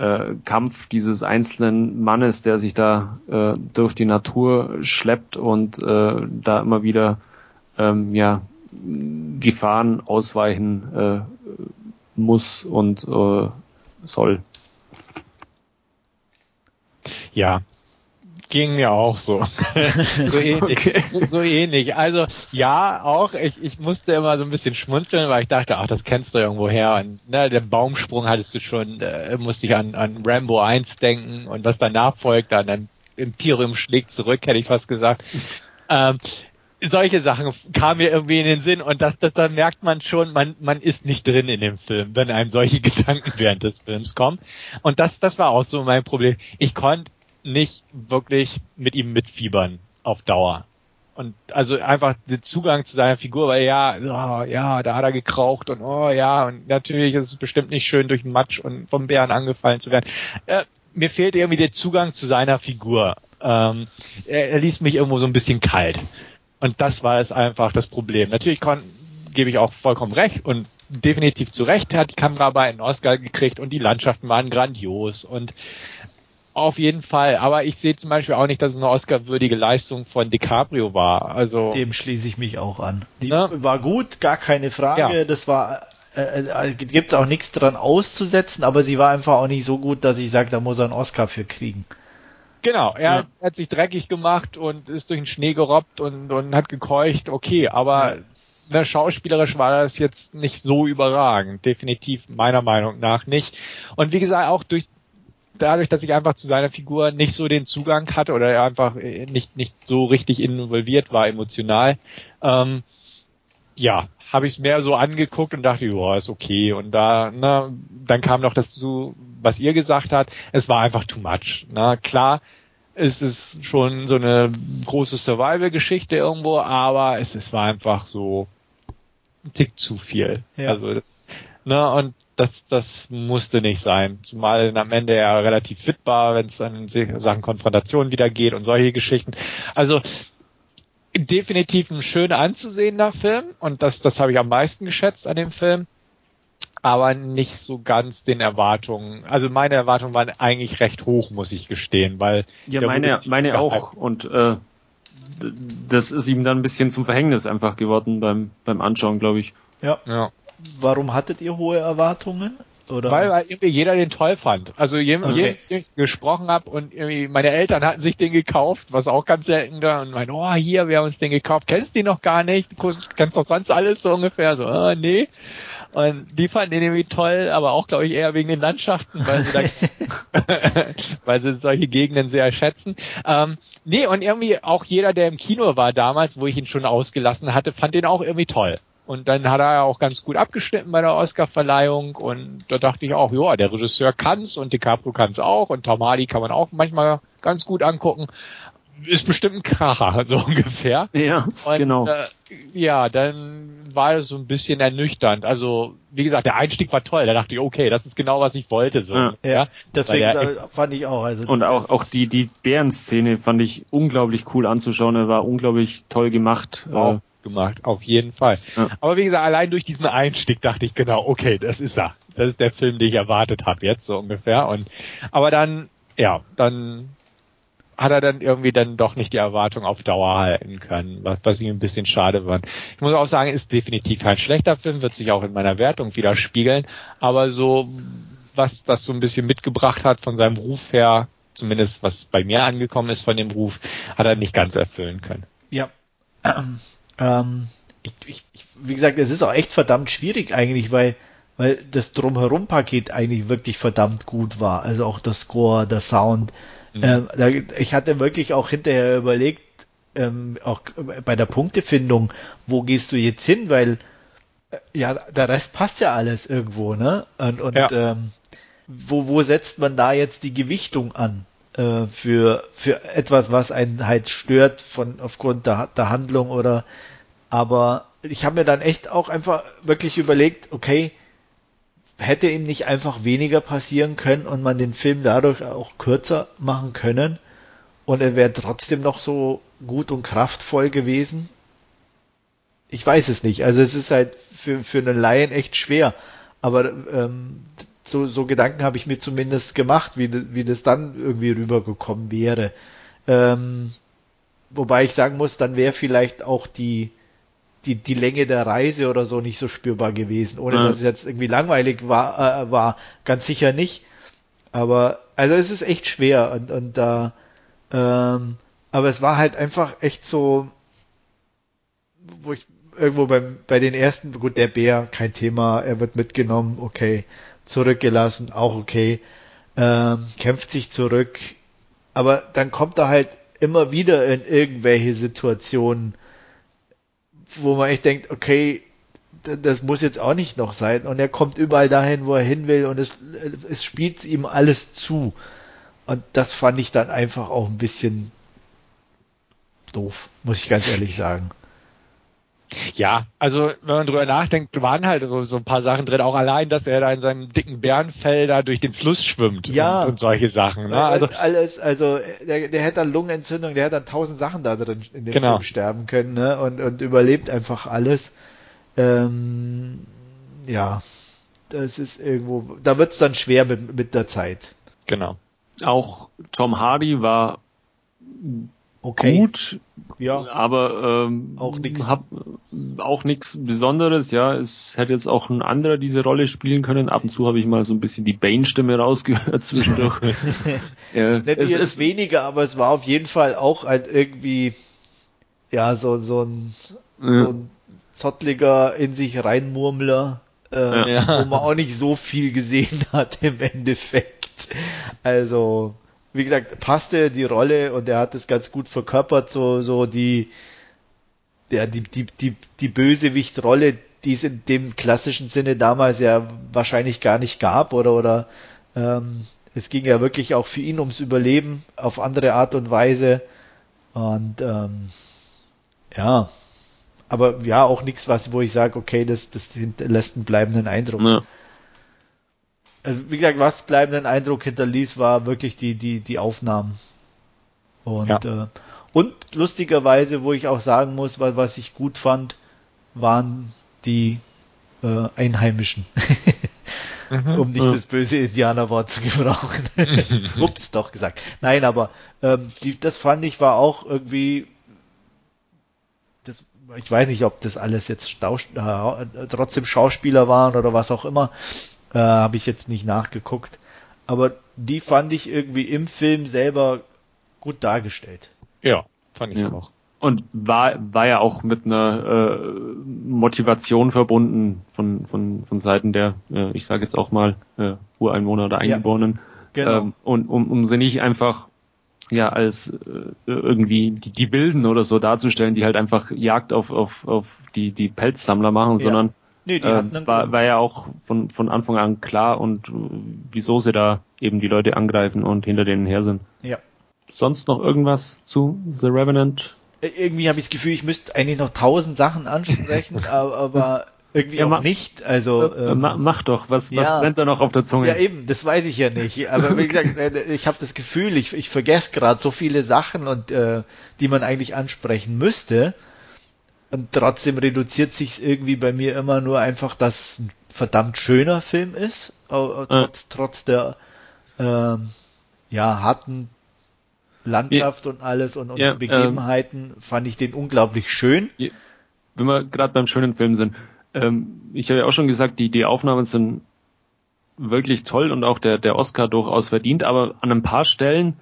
äh, Kampf dieses einzelnen Mannes, der sich da äh, durch die Natur schleppt und äh, da immer wieder ähm, ja, Gefahren ausweichen äh, muss und äh, soll. Ja, ging mir auch so. so ähnlich. Okay. So ähnlich. Also ja, auch ich, ich musste immer so ein bisschen schmunzeln, weil ich dachte, ach, das kennst du irgendwo her. Und ne, der Baumsprung hattest du schon, äh, musste ich an, an Rambo 1 denken und was danach folgt, dann ein Imperium schlägt zurück, hätte ich fast gesagt. Ähm, solche Sachen kamen mir irgendwie in den Sinn und das, das, da merkt man schon, man, man ist nicht drin in dem Film, wenn einem solche Gedanken während des Films kommen. Und das, das war auch so mein Problem. Ich konnte nicht wirklich mit ihm mitfiebern auf Dauer. Und also einfach den Zugang zu seiner Figur, weil ja, oh, ja, da hat er gekraucht und oh ja, und natürlich ist es bestimmt nicht schön, durch den Matsch und vom Bären angefallen zu werden. Äh, mir fehlt irgendwie der Zugang zu seiner Figur. Ähm, er, er ließ mich irgendwo so ein bisschen kalt. Und das war es einfach das Problem. Natürlich kon, gebe ich auch vollkommen recht und definitiv zu Recht hat die Kameraarbeit einen Oscar gekriegt und die Landschaften waren grandios und auf jeden Fall. Aber ich sehe zum Beispiel auch nicht, dass es eine Oscar-würdige Leistung von DiCaprio war. Also Dem schließe ich mich auch an. Die Ne? war gut, gar keine Frage. Ja. Das war äh, äh gibt es auch nichts dran auszusetzen, aber sie war einfach auch nicht so gut, dass ich sage, da muss er einen Oscar für kriegen. Genau, er ja. hat sich dreckig gemacht und ist durch den Schnee gerobbt und, und hat gekeucht, okay, aber ja. ne, schauspielerisch war das jetzt nicht so überragend, definitiv meiner Meinung nach nicht. Und wie gesagt, auch durch dadurch, dass ich einfach zu seiner Figur nicht so den Zugang hatte oder er einfach nicht, nicht so richtig involviert war emotional, ähm, ja, habe ich es mehr so angeguckt und dachte, ja, ist okay. Und da, na, dann kam noch das zu, was ihr gesagt habt, es war einfach too much. Na, klar, es ist schon so eine große Survival-Geschichte irgendwo, aber es, es war einfach so ein Tick zu viel. Ja. Also, ne, und das, das musste nicht sein. Zumal am Ende er relativ fit war, wenn es dann in Sachen Konfrontation wieder geht und solche Geschichten. Also definitiv ein schön anzusehender Film und das, das habe ich am meisten geschätzt an dem Film. Aber nicht so ganz den Erwartungen. Also meine Erwartungen waren eigentlich recht hoch, muss ich gestehen, weil ja meine meine auch und äh, das ist ihm dann ein bisschen zum Verhängnis einfach geworden beim beim Anschauen, glaube ich. Ja. ja. Warum hattet ihr hohe Erwartungen? Oder? Weil, weil irgendwie jeder den toll fand. Also jedem, okay. jedem ich gesprochen habe und irgendwie meine Eltern hatten sich den gekauft, was auch ganz selten da und meinen, oh hier, wir haben uns den gekauft, kennst du den noch gar nicht, du kennst doch sonst alles so ungefähr, so, oh, nee. Und die fanden den irgendwie toll, aber auch, glaube ich, eher wegen den Landschaften, weil sie, da, weil sie solche Gegenden sehr schätzen. Ähm, nee, und irgendwie auch jeder, der im Kino war damals, wo ich ihn schon ausgelassen hatte, fand den auch irgendwie toll. Und dann hat er ja auch ganz gut abgeschnitten bei der Oscarverleihung und da dachte ich auch, ja, der Regisseur kann's und DiCaprio kann's auch und Tom Hardy kann man auch manchmal ganz gut angucken. Ist bestimmt ein Kracher, so ungefähr. Ja, und, genau. Äh, ja, dann war es so ein bisschen ernüchternd. Also, wie gesagt, der Einstieg war toll. Da dachte ich, okay, das ist genau, was ich wollte. So, ja, ja. deswegen der, fand ich auch. Also und auch, auch die, die Bärenszene fand ich unglaublich cool anzuschauen. Er war unglaublich toll gemacht. Wow. Gemacht, auf jeden Fall. Ja. Aber wie gesagt, allein durch diesen Einstieg dachte ich genau, okay, das ist er. Das ist der Film, den ich erwartet habe jetzt so ungefähr. Und aber dann, ja, dann hat er dann irgendwie dann doch nicht die Erwartung auf Dauer halten können, was, was ich ein bisschen schade war. Ich muss auch sagen, ist definitiv kein schlechter Film, wird sich auch in meiner Wertung widerspiegeln, aber so, was das so ein bisschen mitgebracht hat von seinem Ruf her, zumindest was bei mir angekommen ist von dem Ruf, hat er nicht ganz erfüllen können. Ja, ähm, ich, ich, wie gesagt, es ist auch echt verdammt schwierig eigentlich, weil, weil das Drumherum-Paket eigentlich wirklich verdammt gut war. Also auch das Score, der Sound. Mhm. Ähm, da, ich hatte wirklich auch hinterher überlegt, ähm, auch bei der Punktefindung, wo gehst du jetzt hin, weil äh, ja, der Rest passt ja alles irgendwo, ne? Und, und ja. ähm, wo, wo setzt man da jetzt die Gewichtung an? Äh, für, für etwas, was einen halt stört von aufgrund der, der Handlung oder aber ich habe mir dann echt auch einfach wirklich überlegt, okay, hätte ihm nicht einfach weniger passieren können und man den Film dadurch auch kürzer machen können und er wäre trotzdem noch so gut und kraftvoll gewesen? Ich weiß es nicht. Also es ist halt für, für einen Laien echt schwer. Aber ähm, so, so Gedanken habe ich mir zumindest gemacht, wie, wie das dann irgendwie rübergekommen wäre. Ähm, wobei ich sagen muss, dann wäre vielleicht auch die, die, die Länge der Reise oder so nicht so spürbar gewesen, ohne ja. dass es jetzt irgendwie langweilig war, äh, war. Ganz sicher nicht. Aber, also es ist echt schwer und, und da, ähm, aber es war halt einfach echt so, wo ich irgendwo beim, bei den ersten, gut, der Bär, kein Thema, er wird mitgenommen, okay, zurückgelassen, auch okay, ähm, kämpft sich zurück, aber dann kommt er halt immer wieder in irgendwelche Situationen, wo man echt denkt, okay, das muss jetzt auch nicht noch sein. Und er kommt überall dahin, wo er hin will und es, es spielt ihm alles zu. Und das fand ich dann einfach auch ein bisschen doof, muss ich ganz ehrlich sagen. Ja, also wenn man drüber nachdenkt, waren halt so, so ein paar Sachen drin, auch allein, dass er da in seinem dicken Bärenfell da durch den Fluss schwimmt ja. und, und solche Sachen. Ne? Also alles, also der, der hätte dann Lungenentzündung, der hätte dann tausend Sachen da drin in dem genau. Film sterben können, ne? Und, und überlebt einfach alles. Ähm, ja, das ist irgendwo, da wird's dann schwer mit, mit der Zeit. Genau. Auch Tom Hardy war okay. gut, ja. aber ähm, auch nichts. auch nichts Besonderes, ja. Es hätte jetzt auch ein anderer diese Rolle spielen können. Ab und zu habe ich mal so ein bisschen die Bane-Stimme rausgehört zwischendurch. ja, Nicht es ist weniger, aber es war auf jeden Fall auch ein irgendwie, ja, so, so ein, ja. so ein zottliger in sich reinmurmler, äh, ja. wo man auch nicht so viel gesehen hat im Endeffekt. Also, wie gesagt, passte die Rolle und er hat es ganz gut verkörpert, so, so die, ja, die, die, die, die Bösewichtrolle, die es in dem klassischen Sinne damals ja wahrscheinlich gar nicht gab oder, oder, ähm, es ging ja wirklich auch für ihn ums Überleben auf andere Art und Weise und, ähm, ja, aber ja, auch nichts, was, wo ich sage, okay, das, das lässt einen bleibenden Eindruck. Ja also wie gesagt, was bleibenden Eindruck hinterließ, war wirklich die, die, die Aufnahmen. Und, ja. äh, und lustigerweise, wo ich auch sagen muss, was, was ich gut fand, waren die äh, Einheimischen. mhm, um nicht ja. das böse Indianerwort zu gebrauchen. Ups, doch gesagt. Nein, aber ähm, die, das fand ich war auch irgendwie das, ich weiß nicht, ob das alles jetzt Staus, äh, trotzdem Schauspieler waren oder was auch immer, äh, Habe ich jetzt nicht nachgeguckt. Aber die fand ich irgendwie im Film selber gut dargestellt. Ja, fand ich ja. auch. Und war, war ja auch mit einer äh, Motivation verbunden von, von, von Seiten der, äh, ich sage jetzt auch mal, äh, Ureinwohner oder Eingeborenen. Ja, genau. Ähm, und um, um sie nicht einfach ja als äh, irgendwie die, die Bilden oder so darzustellen, die halt einfach Jagd auf, auf, auf die, die Pelzsammler machen, ja. sondern Nee, die äh, war, war ja auch von, von Anfang an klar und äh, wieso sie da eben die Leute angreifen und hinter denen her sind. Ja. Sonst noch irgendwas zu The Revenant? Äh, irgendwie habe ich das Gefühl, ich müsste eigentlich noch tausend Sachen ansprechen, aber irgendwie ja, auch mach, nicht. Also äh, ähm, mach doch, was, ja, was brennt da noch auf der Zunge? Ja eben, das weiß ich ja nicht. Aber wie gesagt, ich habe das Gefühl, ich, ich vergesse gerade so viele Sachen und äh, die man eigentlich ansprechen müsste. Und trotzdem reduziert sich irgendwie bei mir immer nur einfach, dass es ein verdammt schöner Film ist, trotz, ja. trotz der ähm, ja, harten Landschaft ja. und alles und, und ja, Begebenheiten ähm, fand ich den unglaublich schön. Wenn wir gerade beim schönen Film sind, ähm, ich habe ja auch schon gesagt, die, die Aufnahmen sind wirklich toll und auch der, der Oscar durchaus verdient, aber an ein paar Stellen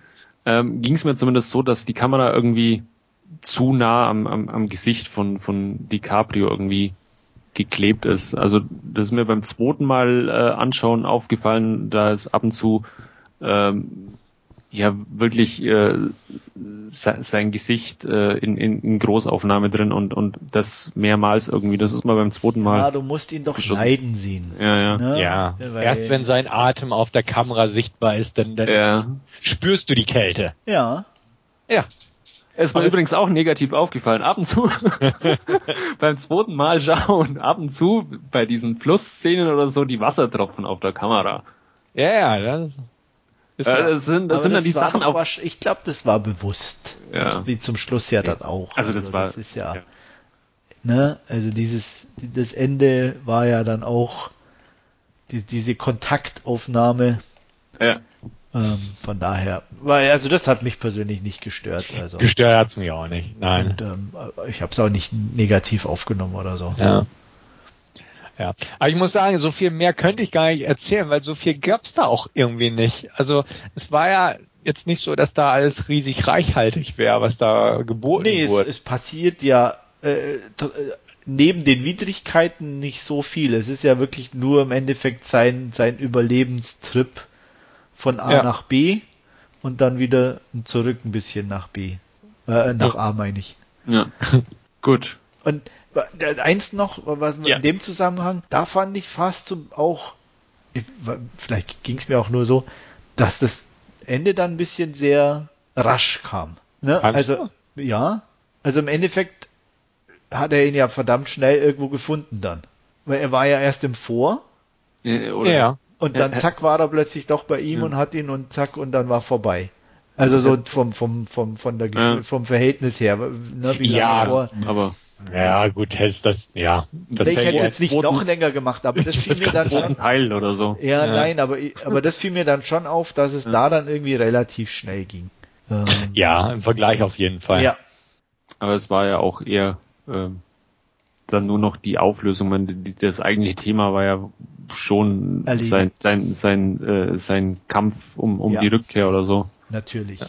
ähm, ging es mir zumindest so, dass die Kamera irgendwie zu nah am, am, am Gesicht von, von DiCaprio irgendwie geklebt ist. Also das ist mir beim zweiten Mal äh, anschauen aufgefallen, da ist ab und zu ähm, ja wirklich äh, sein Gesicht äh, in, in, in Großaufnahme drin und und das mehrmals irgendwie. Das ist mal beim zweiten Mal. Ja, du musst ihn doch leiden sehen. Ja, ja. Ne? ja. Erst wenn sein Atem auf der Kamera sichtbar ist, dann, dann ja. spürst du die Kälte. Ja. Ja. Es war übrigens auch negativ aufgefallen. Ab und zu beim zweiten Mal schauen, ab und zu bei diesen Flussszenen oder so die Wassertropfen auf der Kamera. Ja, ja, das, ist äh, das sind, das sind dann die Sachen auch. Ich glaube, das war bewusst. Ja. Wie zum Schluss ja dann auch. Also das also, war. Das ist ja, ja. Ne, also dieses, das Ende war ja dann auch die, diese Kontaktaufnahme. Ja. Ähm, von daher, weil also das hat mich persönlich nicht gestört. Also. Gestört hat's mich auch nicht. Nein. Und, ähm, ich habe es auch nicht negativ aufgenommen oder so. Ja. Ja, aber ich muss sagen, so viel mehr könnte ich gar nicht erzählen, weil so viel gab's da auch irgendwie nicht. Also es war ja jetzt nicht so, dass da alles riesig reichhaltig wäre, was da geboten nee, wurde. Es, es passiert ja äh, äh, neben den Widrigkeiten nicht so viel. Es ist ja wirklich nur im Endeffekt sein sein Überlebenstrip von A ja. nach B und dann wieder zurück ein bisschen nach B. Äh, nach ja. A meine ich. Ja. Gut. Und äh, eins noch, was ja. in dem Zusammenhang, da fand ich fast so auch, vielleicht ging es mir auch nur so, dass das Ende dann ein bisschen sehr rasch kam. Ne? Also, ja, also im Endeffekt hat er ihn ja verdammt schnell irgendwo gefunden dann. Weil er war ja erst im Vor. Oder? Ja. Und dann zack war er plötzlich doch bei ihm ja. und hat ihn und zack und dann war vorbei. Also so vom vom vom von der ja. vom Verhältnis her, ne, wie ja, vor. aber ja gut, hättest das ja. Das ich hätte jetzt nicht noch länger gemacht, aber das fiel mir dann schon. Teil oder so. Ja, ja, nein, aber aber das fiel mir dann schon auf, dass es da dann irgendwie relativ schnell ging. Ähm, ja, im Vergleich auf jeden Fall. Ja. Aber es war ja auch eher ähm, dann nur noch die Auflösung. Man, das eigentliche Thema war ja schon Erledigt. sein, sein, sein, äh, sein Kampf um, um Ja. die Rückkehr oder so. Natürlich.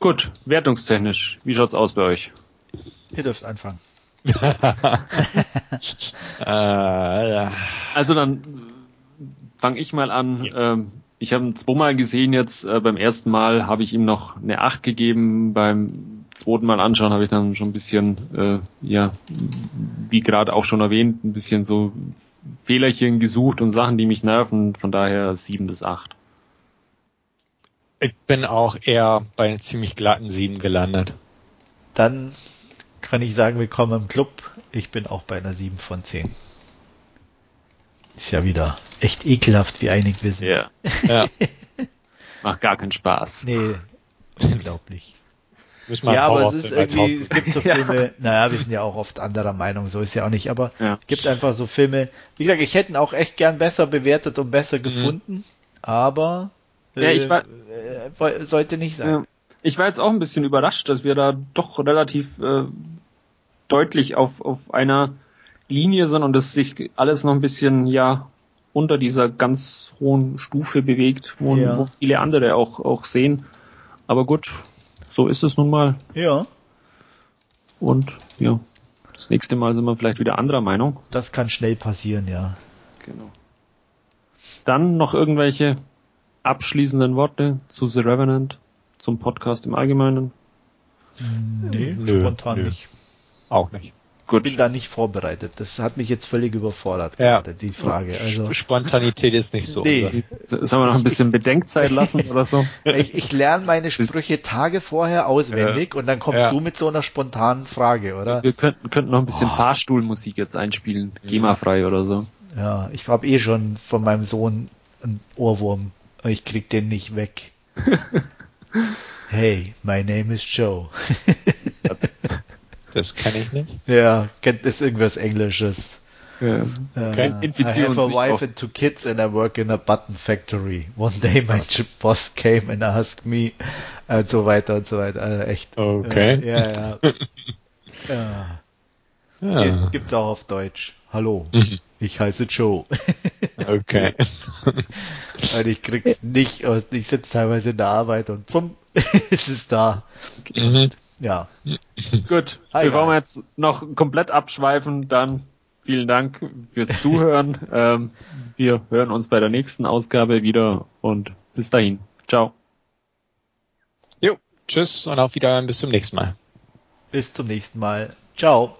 Gut, wertungstechnisch, wie schaut's aus bei euch? Ihr dürft anfangen. Äh, ja. Also dann fange ich mal an. Ähm, ich habe ihn zweimal gesehen jetzt. Äh, beim ersten Mal habe ich ihm noch eine 8 gegeben. Beim zweiten Mal anschauen habe ich dann schon ein bisschen, äh, ja, wie gerade auch schon erwähnt, ein bisschen so Fehlerchen gesucht und Sachen, die mich nerven. Von daher 7 bis 8. Ich bin auch eher bei einem ziemlich glatten 7 gelandet. Dann kann ich sagen, willkommen im Club. Ich bin auch bei einer 7 von 10. Ist ja wieder echt ekelhaft, wie einig wir sind. Ja. Ja. Macht gar keinen Spaß. Nee, unglaublich. Ja, aber es ist irgendwie, es gibt so Ja. Filme, naja, wir sind ja auch oft anderer Meinung, so ist ja auch nicht, aber Ja. es gibt einfach so Filme, wie gesagt, ich hätte ihn auch echt gern besser bewertet und besser gefunden, aber Ja, ich war- äh, sollte nicht sein. Ja. Ich war jetzt auch ein bisschen überrascht, dass wir da doch relativ äh, deutlich auf, auf einer Linie sind und dass sich alles noch ein bisschen ja unter dieser ganz hohen Stufe bewegt, wo, Ja. wo viele andere auch, auch sehen. Aber gut, so ist es nun mal. Ja, Und ja, das nächste Mal sind wir vielleicht wieder anderer Meinung. das kann schnell passieren, ja. Genau. Dann noch irgendwelche abschließenden Worte zu The Revenant, zum Podcast im Allgemeinen. Nee, Nö, spontan nö. nicht. Auch nicht. Gut. Bin da nicht vorbereitet. Das hat mich jetzt völlig überfordert Ja. gerade, die Frage. Also, Spontanität ist nicht so. Nee. Sollen wir noch ein bisschen Bedenkzeit lassen oder so? ich, ich lerne meine Sprüche Tage vorher auswendig und dann kommst Ja. du mit so einer spontanen Frage, oder? Wir könnten, könnten noch ein bisschen Fahrstuhlmusik jetzt einspielen. GEMA-frei oder so. Ja, ich habe eh schon von meinem Sohn einen Ohrwurm. Ich krieg den nicht weg. hey, my name is Joe. Das kann ich nicht. ja, kennt ist irgendwas Englisches. Ja. Okay. Uh, I have a wife and two kids and I work in a button factory. One day my boss came and asked me und so weiter und so weiter. Also echt. Okay. Äh, ja, ja. ja. Ja. Gibt, gibt's auch auf Deutsch. Hallo, Mhm. ich heiße Joe. Okay. und ich krieg nicht, und ich sitze teilweise in der Arbeit und bumm, ist es da. Mhm. Ja. Gut, Ah, bevor wir jetzt noch komplett abschweifen, dann vielen Dank fürs Zuhören. ähm, wir hören uns bei der nächsten Ausgabe wieder und bis dahin. Ciao. Jo. Tschüss und auf Wiedersehen bis zum nächsten Mal. Bis zum nächsten Mal. Ciao.